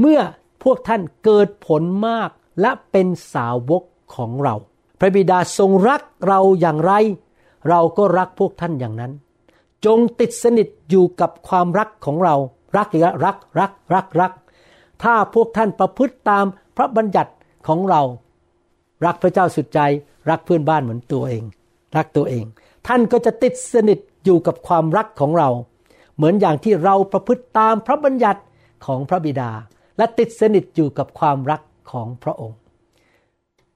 เมื่อพวกท่านเกิดผลมากและเป็นสาวกของเรา พระบิดาทรงรักเราอย่างไร เราก็รักพวกท่านอย่างนั้น จงติดสนิทอยู่กับความรักของเรา รักอีกรักรักรักรัก ถ้าพวกท่านประพฤติตามพระบัญญัติของเรา รักพระเจ้าสุดใจ รักเพื่อนบ้านเหมือนตัวเอง รักตัวเอง ท่านก็จะติดสนิทอยู่กับความรักของเรา เหมือนอย่างที่เราประพฤติตามพระบัญญัติของพระบิดา และติดสนิทอยู่กับความรักของพระองค์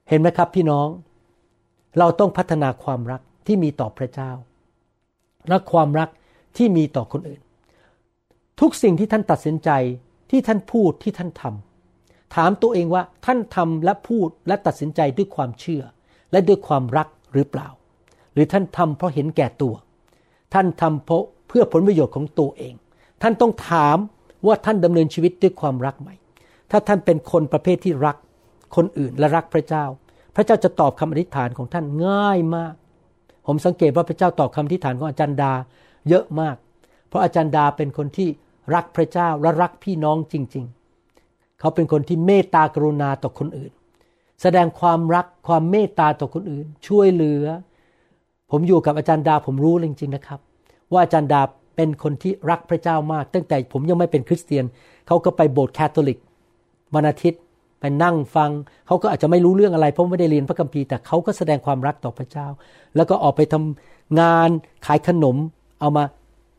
เห็นไหมครับพี่น้อง เราต้องพัฒนาความรักที่มีต่อพระเจ้า และความรักที่มีต่อคนอื่น ทุกสิ่งที่ท่านตัดสินใจที่ท่านพูดที่ท่านทำถามตัวเองว่าท่านทำและพูดและตัดสินใจด้วยความเชื่อ และด้วยความรักหรือเปล่า หรือท่านทำเพราะเห็นแก่ตัว ท่านทำเพราะเพื่อผลประโยชน์ของตัวเอง ท่านต้องถามว่าท่านดำเนินชีวิตด้วยความรักไหม ถ้าท่านเป็นคนประเภทที่รักคนอื่นและรักพระเจ้า พระเจ้าจะตอบคำอธิษฐานของท่านง่ายมาก ผมสังเกตว่าพระเจ้าตอบคำอธิษฐานของอาจารย์ดาเยอะมาก เพราะอาจารย์ดาเป็นคนที่รักพระเจ้าและรักพี่น้องจริง ๆ เขาเป็นคนที่เมตตากรุณาต่อคนอื่น แสดงความรักความเมตตาต่อคนอื่น ช่วยเหลือ ผมอยู่กับอาจารย์ดาผมรู้จริงๆนะครับ ว่าอาจารย์ดาเป็นคนที่รักพระเจ้ามาก ตั้งแต่ผมยังไม่เป็นคริสเตียน เขาก็ไปโบสถ์แคทอลิกวันอาทิตย์ ไปนั่งฟังเขาก็อาจจะไม่รู้เรื่องอะไร เพราะไม่ได้เรียนพระคัมภีร์แต่เขาก็แสดงความรักต่อพระเจ้า แล้วก็ออกไปทำงานขายขนมเอามา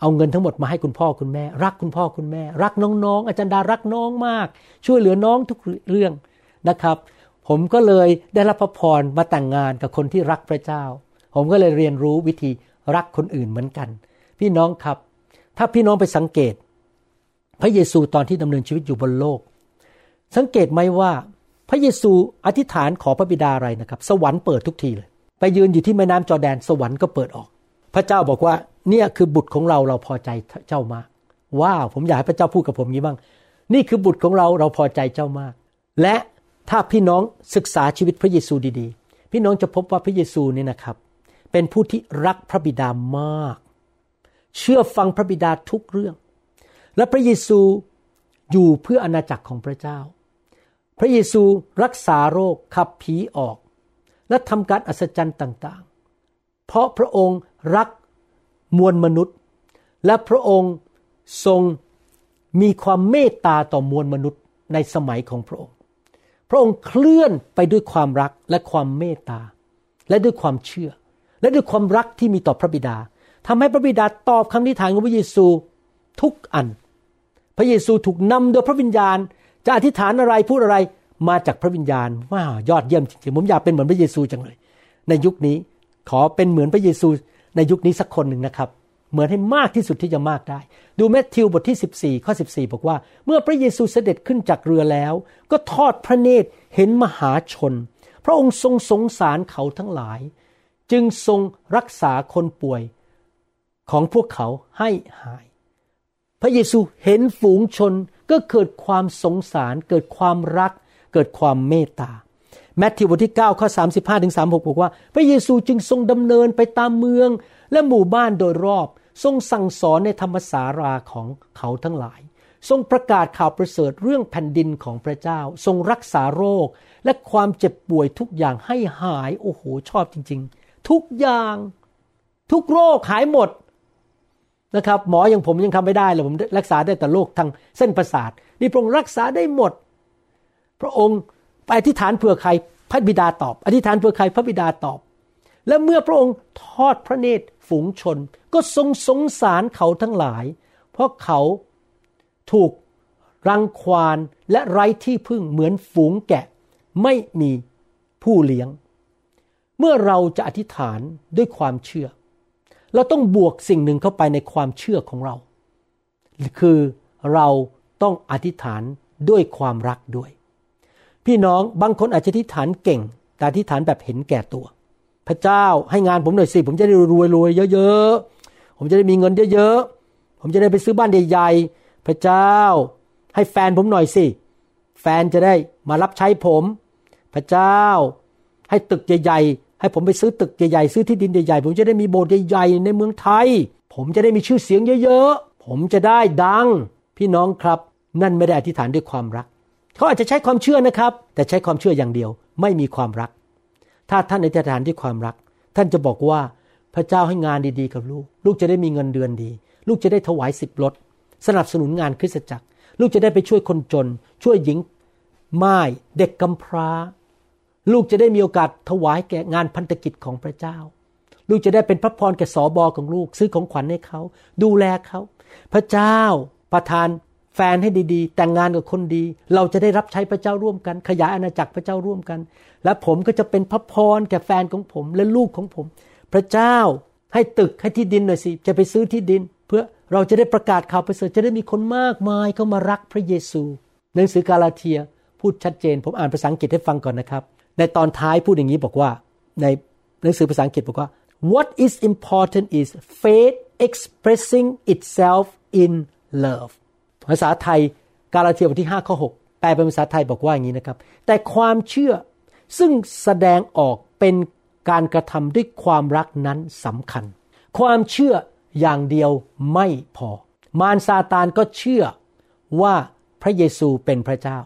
เอาเงินทั้งหมดมาให้คุณพ่อคุณแม่ รักคุณพ่อคุณแม่ รักน้องๆ อาจารย์ดารักน้องมาก ช่วยเหลือน้องทุกเรื่องนะครับ ผมก็เลยได้รับพระพรมาแต่งงานกับคนที่รักพระเจ้า ผมก็เลยเรียนรู้วิธีรักคนอื่นเหมือนกัน พี่น้องครับ ถ้าพี่น้องไปสังเกต พระเยซูตอนที่ดำเนินชีวิตอยู่บนโลก สังเกตไหมว่าพระเยซูอธิษฐานขอพระบิดาอะไรนะครับ สวรรค์เปิดทุกทีเลย ไปยืนอยู่ที่แม่น้ำจอแดนสวรรค์ก็เปิดออก พระเจ้าบอกว่าเนี่ยคือบุตรของเราเราพอใจเจ้ามากว้าวผมอยากให้พระเจ้าพูดกับผมงี้บ้าง นี่คือบุตรของเราเราพอใจเจ้ามาก และถ้าพี่น้องศึกษาชีวิตพระเยซูดีๆ พี่น้องจะพบว่าพระเยซูนี่นะครับ เป็นผู้ที่รักพระบิดามาก เชื่อฟังพระบิดาทุกเรื่อง และพระเยซูอยู่เพื่ออาณาจักรของพระเจ้า พระเยซูรักษาโรคขับผีออก และทำการอัศจรรย์ต่างๆ เพราะพระองค์รักมวลมนุษย์ และพระองค์ทรงมีความเมตตาต่อมวลมนุษย์ในสมัยของพระองค์ พระองค์เคลื่อนไปด้วยความรักและความเมตตา และด้วยความเชื่อ และด้วยความรักที่มีต่อพระบิดาทำให้พระบิดาตอบคำนิฐานของพระเยซูทุกอัน พระเยซูถูกนำโดยพระวิญญาณ จะอธิษฐานอะไรพูดอะไรมาจากพระวิญญาณว้าวยอดเยี่ยมจริงๆผมอยากเป็นเหมือนพระเยซูจังเลย ในยุคนี้ขอเป็นเหมือนพระเยซูในยุคนี้สักคนหนึ่งนะครับเหมือนให้มากที่สุดที่จะมากได้ ดูแมทธิวบทที่ 14 ข้อ 14 บอกว่า เมื่อพระเยซูเสด็จขึ้นจากเรือแล้ว ก็ทอดพระเนตรเห็นมหาชน พระองค์ทรงสงสารเขาทั้งหลาย จึงทรงรักษาคนป่วยของพวกเขาให้หาย พระเยซูเห็นฝูงชน ก็เกิดความสงสาร เกิดความรัก เกิดความเมตตาแมทธิวบทที่9ข้อ35ถึง36บอกว่า พระเยซูจึงทรงดำเนินไปตามเมืองและหมู่บ้านโดยรอบ ทรงสั่งสอนในธรรมสาราของเขาทั้งหลาย ทรงประกาศข่าวประเสริฐเรื่องแผ่นดินของพระเจ้า ทรงรักษาโรค และความเจ็บป่วยทุกอย่างให้หาย โอ้โหชอบจริง ๆ ทุกอย่าง ทุกโรคหายหมด นะครับหมออย่างผมยังทำไม่ได้เลยผมรักษาได้แต่โรคทางเส้นประสาท นี่พระองค์รักษาได้หมด พระองค์ไปอธิษฐานเผื่อใครพระบิดาตอบ อธิษฐานเผื่อใครพระบิดาตอบ และเมื่อพระองค์ทอดพระเนตรฝูงชน ก็ทรงสงสารเขาทั้งหลาย เพราะเขาถูกรังควานและไร้ที่พึ่งเหมือนฝูงแกะ ไม่มีผู้เลี้ยง เมื่อเราจะอธิษฐานด้วยความเชื่อ เราต้องบวกสิ่งหนึ่งเข้าไปในความเชื่อของเรา คือเราต้องอธิษฐานด้วยความรักด้วย พี่น้องบางคนอาจจะอธิษฐานเก่ง แต่อธิษฐานแบบเห็นแก่ตัว พระเจ้าให้งานผมหน่อยสิ ผมจะได้รวยรวยเยอะๆ ผมจะได้มีเงินเยอะๆ ผมจะได้ไปซื้อบ้านใหญ่ๆ พระเจ้าให้แฟนผมหน่อยสิ แฟนจะได้มารับใช้ผม พระเจ้าให้ตึกใหญ่ๆ ให้ผมไปซื้อตึกใหญ่ๆซื้อที่ดินใหญ่ๆผมจะได้มีโบสถ์ใหญ่ๆในเมืองไทย ผมจะได้มีชื่อเสียงเยอะๆ ผมจะได้ดัง พี่น้องครับ นั่นไม่ได้อธิษฐานด้วยความรัก เขาอาจจะใช้ความเชื่อนะครับ แต่ใช้ความเชื่ออย่างเดียว ไม่มีความรัก ถ้าท่านอธิษฐานด้วยความรัก ท่านจะบอกว่าพระเจ้าให้งานดีๆกับลูก ลูกจะได้มีเงินเดือนดี ลูกจะได้ถวายสิบรถสนับสนุนงานคริสตจักร ลูกจะได้ไปช่วยคนจน ช่วยหญิงไม้เด็กกำพร้า ลูกจะได้มีโอกาสถวายแก่งานพันธกิจของพระเจ้า ลูกจะได้เป็นพระพรแก่สอบอของลูก ซื้อของขวัญให้เขา ดูแลเขา พระเจ้าประทานแฟนให้ดีๆ แต่งงานกับคนดี เราจะได้รับใช้พระเจ้าร่วมกัน ขยายอาณาจักรพระเจ้าร่วมกัน และผมก็จะเป็นพระพรแก่แฟนของผมและลูกของผม พระเจ้าให้ตึกให้ที่ดินหน่อยสิจะไปซื้อที่ดิน เพื่อเราจะได้ประกาศข่าวประเสริฐจะได้มีคนมากมายเข้ามารักพระเยซูหนังสือกาลาเทียพูดชัดเจน ผมอ่านภาษาอังกฤษให้ฟังก่อนนะครับ ในตอนท้ายพูดอย่างนี้บอกว่าในหนังสือภาษาอังกฤษบอกว่า what is important is faith expressing itself in love ภาษาไทยกาลาเทียบทที่5ข้อ6แปลเป็นภาษาไทยบอกว่าอย่างนี้นะครับ แต่ความเชื่อซึ่งแสดงออกเป็นการกระทำด้วยความรักนั้นสำคัญ ความเชื่ออย่างเดียวไม่พอ มารซาตานก็เชื่อว่าพระเยซูเป็นพระเจ้า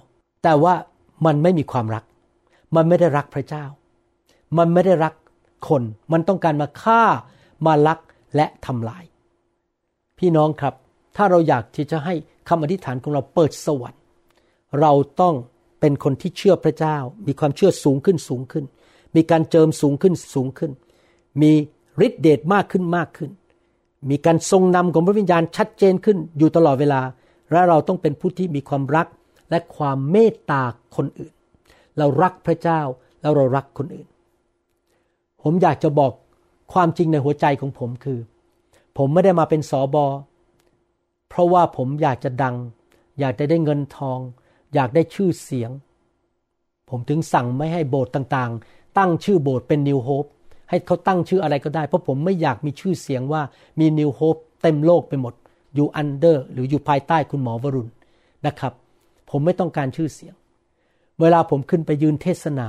แต่ว่ามันไม่มีความรัก มันไม่ได้รักพระเจ้า มันไม่ได้รักคน มันต้องการมาฆ่า มาลักและทำลาย พี่น้องครับ ถ้าเราอยากที่จะให้คำอธิษฐานของเราเปิดสวรรค์ เราต้องเป็นคนที่เชื่อพระเจ้า มีความเชื่อสูงขึ้นสูงขึ้น มีการเจิมสูงขึ้นสูงขึ้น มีฤทธิเดชมากขึ้นมากขึ้น มีการทรงนำของพระวิญญาณชัดเจนขึ้นอยู่ตลอดเวลา และเราต้องเป็นผู้ที่มีความรักและความเมตตาคนอื่น เรารักพระเจ้าแล้วเรารักคนอื่น ผมอยากจะบอกความจริงในหัวใจของผมคือ ผมไม่ได้มาเป็นสอบอเพราะว่าผมอยากจะดัง อยากจะได้เงินทอง อยากได้ชื่อเสียง ผมถึงสั่งไม่ให้โบสถ์ต่างๆ ตั้งชื่อโบสถ์เป็นนิวโฮปให้เขาตั้งชื่ออะไรก็ได้ เพราะผมไม่อยากมีชื่อเสียงว่ามีนิวโฮปเต็มโลกไปหมด อยู่อันเดอร์หรืออยู่ภายใต้คุณหมอวรุณนะครับ ผมไม่ต้องการชื่อเสียง เวลาผมขึ้นไปยืนเทศนา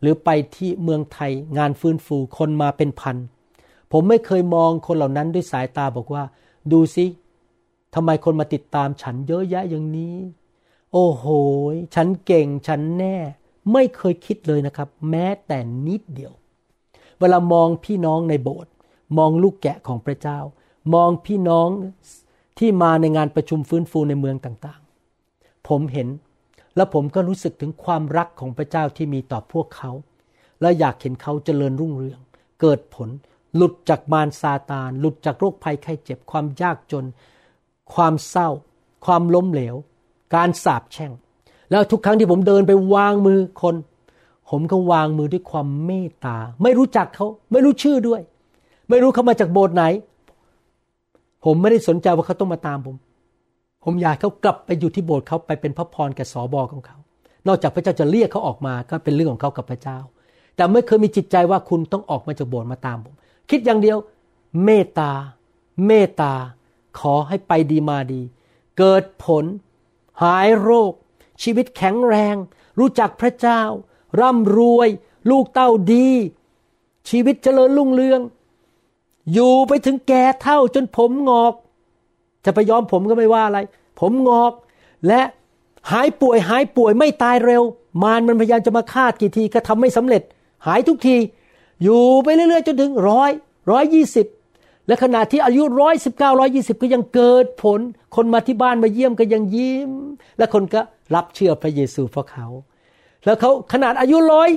หรือไปที่เมืองไทยงานฟื้นฟูคนมาเป็นพัน ผมไม่เคยมองคนเหล่านั้นด้วยสายตาบอกว่า ดูสิทำไมคนมาติดตามฉันเยอะแยะอย่างนี้ โอ้โห ฉันเก่งฉันแน่ ไม่เคยคิดเลยนะครับ แม้แต่นิดเดียว เวลามองพี่น้องในโบสถ์มองลูกแกะของพระเจ้า มองพี่น้องที่มาในงานประชุมฟื้นฟูในเมืองต่างๆ ผมเห็น แล้วผมก็รู้สึกถึงความรักของพระเจ้าที่มีต่อพวกเขา และอยากเห็นเขาเจริญรุ่งเรือง เกิดผล หลุดจากมารซาตาน หลุดจากโรคภัยไข้เจ็บ ความยากจน ความเศร้า ความล้มเหลว การสาบแช่ง แล้วทุกครั้งที่ผมเดินไปวางมือคน ผมก็วางมือด้วยความเมตตา ไม่รู้จักเขา ไม่รู้ชื่อด้วย ไม่รู้เขามาจากโบสถ์ไหน ผมไม่ได้สนใจว่าเขาต้องมาตามผม ผมอยากเขากลับไปอยู่ที่โบสถ์เขาไปเป็นพระพรแก่สอบอของเขา นอกจากพระเจ้าจะเรียกเขาออกมาก็เป็นเรื่องของเขากับพระเจ้า แต่ไม่เคยมีจิตใจว่าคุณต้องออกมาจากโบสถ์มาตามผม คิดอย่างเดียว เมตตา เมตตา ขอให้ไปดีมาดี เกิดผล หายโรค ชีวิตแข็งแรง รู้จักพระเจ้า ร่ำรวย ลูกเต้าดี ชีวิตเจริญรุ่งเรือง อยู่ไปถึงแก่เท่าจนผมงอก จะไปย้อมผมก็ไม่ว่าอะไร ผมงอก และหายป่วยหายป่วยไม่ตายเร็ว มารมันพยายามจะมาฆ่ากี่ทีก็ทำไม่สำเร็จ หายทุกที อยู่ไปเรื่อยๆจนถึงร้อยร้อยยี่สิบและขณะที่อายุร้อยสิบเก้าร้อยี่สิบก็ยังเกิดผล คนมาที่บ้านมาเยี่ยมก็ยังยิ้ม และคนก็รับเชื่อพระเยซูเพราะเขา แล้วเขาขนาดอายุร้อย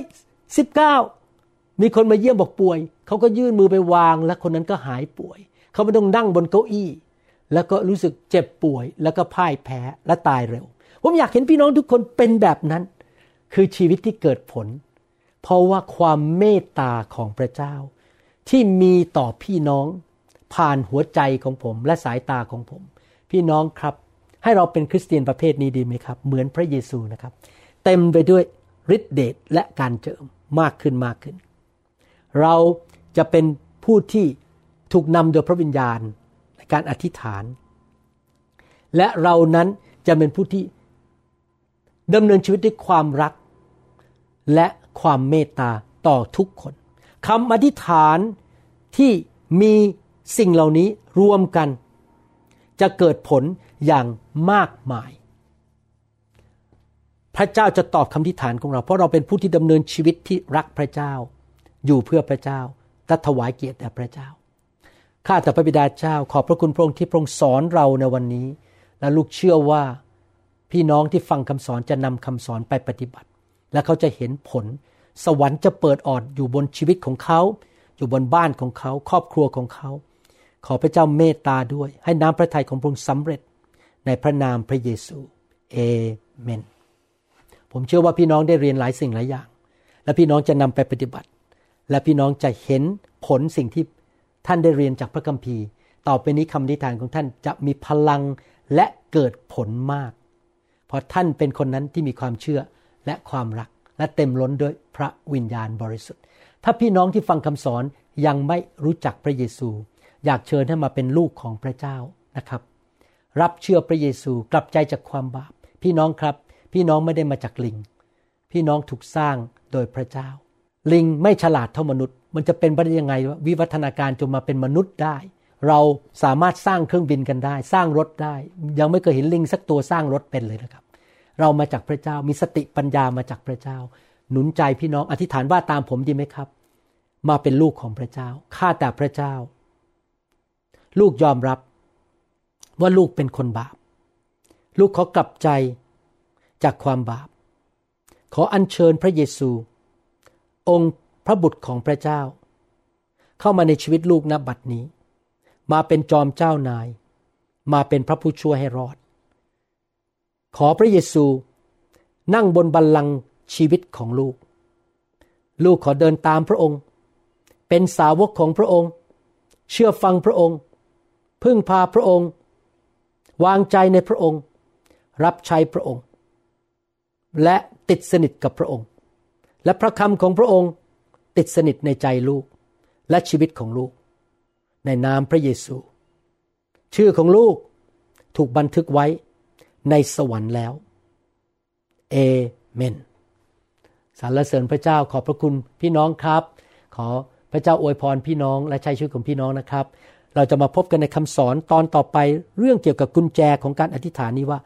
สิบเก้ามีคนมาเยี่ยมบอกป่วย เขาก็ยื่นมือไปวาง และคนนั้นก็หายป่วย เขาไม่ต้องนั่งบนเก้าอี้ แล้วก็รู้สึกเจ็บป่วย แล้วก็พ่ายแพ้และตายเร็ว ผมอยากเห็นพี่น้องทุกคนเป็นแบบนั้น คือชีวิตที่เกิดผล เพราะว่าความเมตตาของพระเจ้า ที่มีต่อพี่น้อง ผ่านหัวใจของผมและสายตาของผม พี่น้องครับ ให้เราเป็นคริสเตียนประเภทนี้ดีไหมครับ เหมือนพระเยซูนะครับ เต็มไปด้วยฤทธิเดชและการเจิมมากขึ้นมากขึ้น เราจะเป็นผู้ที่ถูกนำโดยพระวิญญาณ การอธิษฐาน และเรานั้นจะเป็นผู้ที่ดำเนินชีวิตด้วยความรัก และความเมตตาต่อทุกคนคำอธิษฐานที่มีสิ่งเหล่านี้รวมกัน จะเกิดผลอย่างมากมาย พระเจ้าจะตอบคำอธิษฐานของเรา เพราะเราเป็นผู้ที่ดำเนินชีวิตที่รักพระเจ้า อยู่เพื่อพระเจ้าและถวายเกียรติแด่พระเจ้า ข้าแต่พระบิดาเจ้า ขอบพระคุณพระองค์ที่พระองค์สอนเราในวันนี้ และลูกเชื่อว่าพี่น้องที่ฟังคำสอนจะนำคำสอนไปปฏิบัติ และเขาจะเห็นผล สวรรค์จะเปิดออดอยู่บนชีวิตของเขา อยู่บนบ้านของเขา ครอบครัวของเขา ขอพระเจ้าเมตตาด้วย ให้น้ำพระทัยของพระองค์สำเร็จ ในพระนามพระเยซู เอเมน ผมเชื่อว่าพี่น้องได้เรียนหลายสิ่งหลายอย่าง และพี่น้องจะนำไปปฏิบัติ และพี่น้องจะเห็นผลสิ่งที่ ท่านได้เรียนจากพระคัมภีร์ ต่อไปนี้คำนิทานของท่านจะมีพลังและเกิดผลมาก เพราะท่านเป็นคนนั้นที่มีความเชื่อและความรักและเต็มล้นด้วยพระวิญญาณบริสุทธิ์ ถ้าพี่น้องที่ฟังคำสอนยังไม่รู้จักพระเยซู อยากเชิญให้มาเป็นลูกของพระเจ้านะครับ รับเชื่อพระเยซูกลับใจจากความบาป พี่น้องครับ พี่น้องไม่ได้มาจากลิง พี่น้องถูกสร้างโดยพระเจ้า ลิงไม่ฉลาดเท่ามนุษย์ มันจะเป็นไปได้ยังไงวิวัฒนาการจนมาเป็นมนุษย์ได้ เราสามารถสร้างเครื่องบินกันได้ สร้างรถได้ ยังไม่เคยเห็นลิงสักตัวสร้างรถเป็นเลยนะครับ เรามาจากพระเจ้ามีสติปัญญามาจากพระเจ้า หนุนใจพี่น้องอธิษฐานว่าตามผมดีไหมครับ มาเป็นลูกของพระเจ้าข้าแต่พระเจ้า ลูกยอมรับว่าลูกเป็นคนบาป ลูกขอกลับใจจากความบาป ขออัญเชิญพระเยซู องค์พระบุตรของพระเจ้า เข้ามาในชีวิตลูกณบัดนี้ มาเป็นจอมเจ้านาย มาเป็นพระผู้ช่วยให้รอด ขอพระเยซูนั่งบนบัลลังก์ชีวิตของลูก ลูกขอเดินตามพระองค์ เป็นสาวกของพระองค์ เชื่อฟังพระองค์ พึ่งพาพระองค์ วางใจในพระองค์ รับใช้พระองค์ และติดสนิทกับพระองค์ และพระคำของพระองค์ติดสนิทในใจลูกและชีวิตของลูก ในนามพระเยซู ชื่อของลูกถูกบันทึกไว้ในสวรรค์แล้ว เอเมนสรรเสริญพระเจ้าขอบพระคุณพี่น้องครับ ขอพระเจ้าอวยพรพี่น้องและใช้ชีวิตของพี่น้องนะครับ เราจะมาพบกันในคำสอนตอนต่อไปเรื่องเกี่ยวกับกุญแจของการอธิษฐานนี้ว่า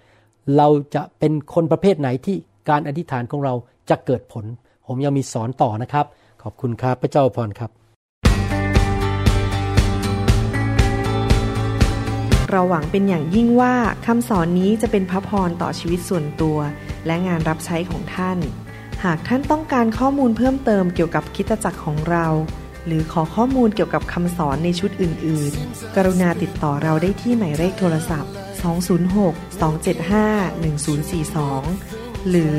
เราจะเป็นคนประเภทไหนที่การอธิษฐานของเราจะเกิดผล ผมยังมีสอนต่อนะครับ ขอบคุณครับพระเจ้าพรครับ เราหวังเป็นอย่างยิ่งว่าคำสอนนี้จะเป็นพระพรต่อชีวิตส่วนตัว และงานรับใช้ของท่าน หากท่านต้องการข้อมูลเพิ่มเติมเกี่ยวกับคิตจักรของเรา หรือขอข้อมูลเกี่ยวกับคำสอนในชุดอื่น ๆ กรุณาติดต่อเราได้ที่หมายเลขโทรศัพท์ 206-275-1042 หรือ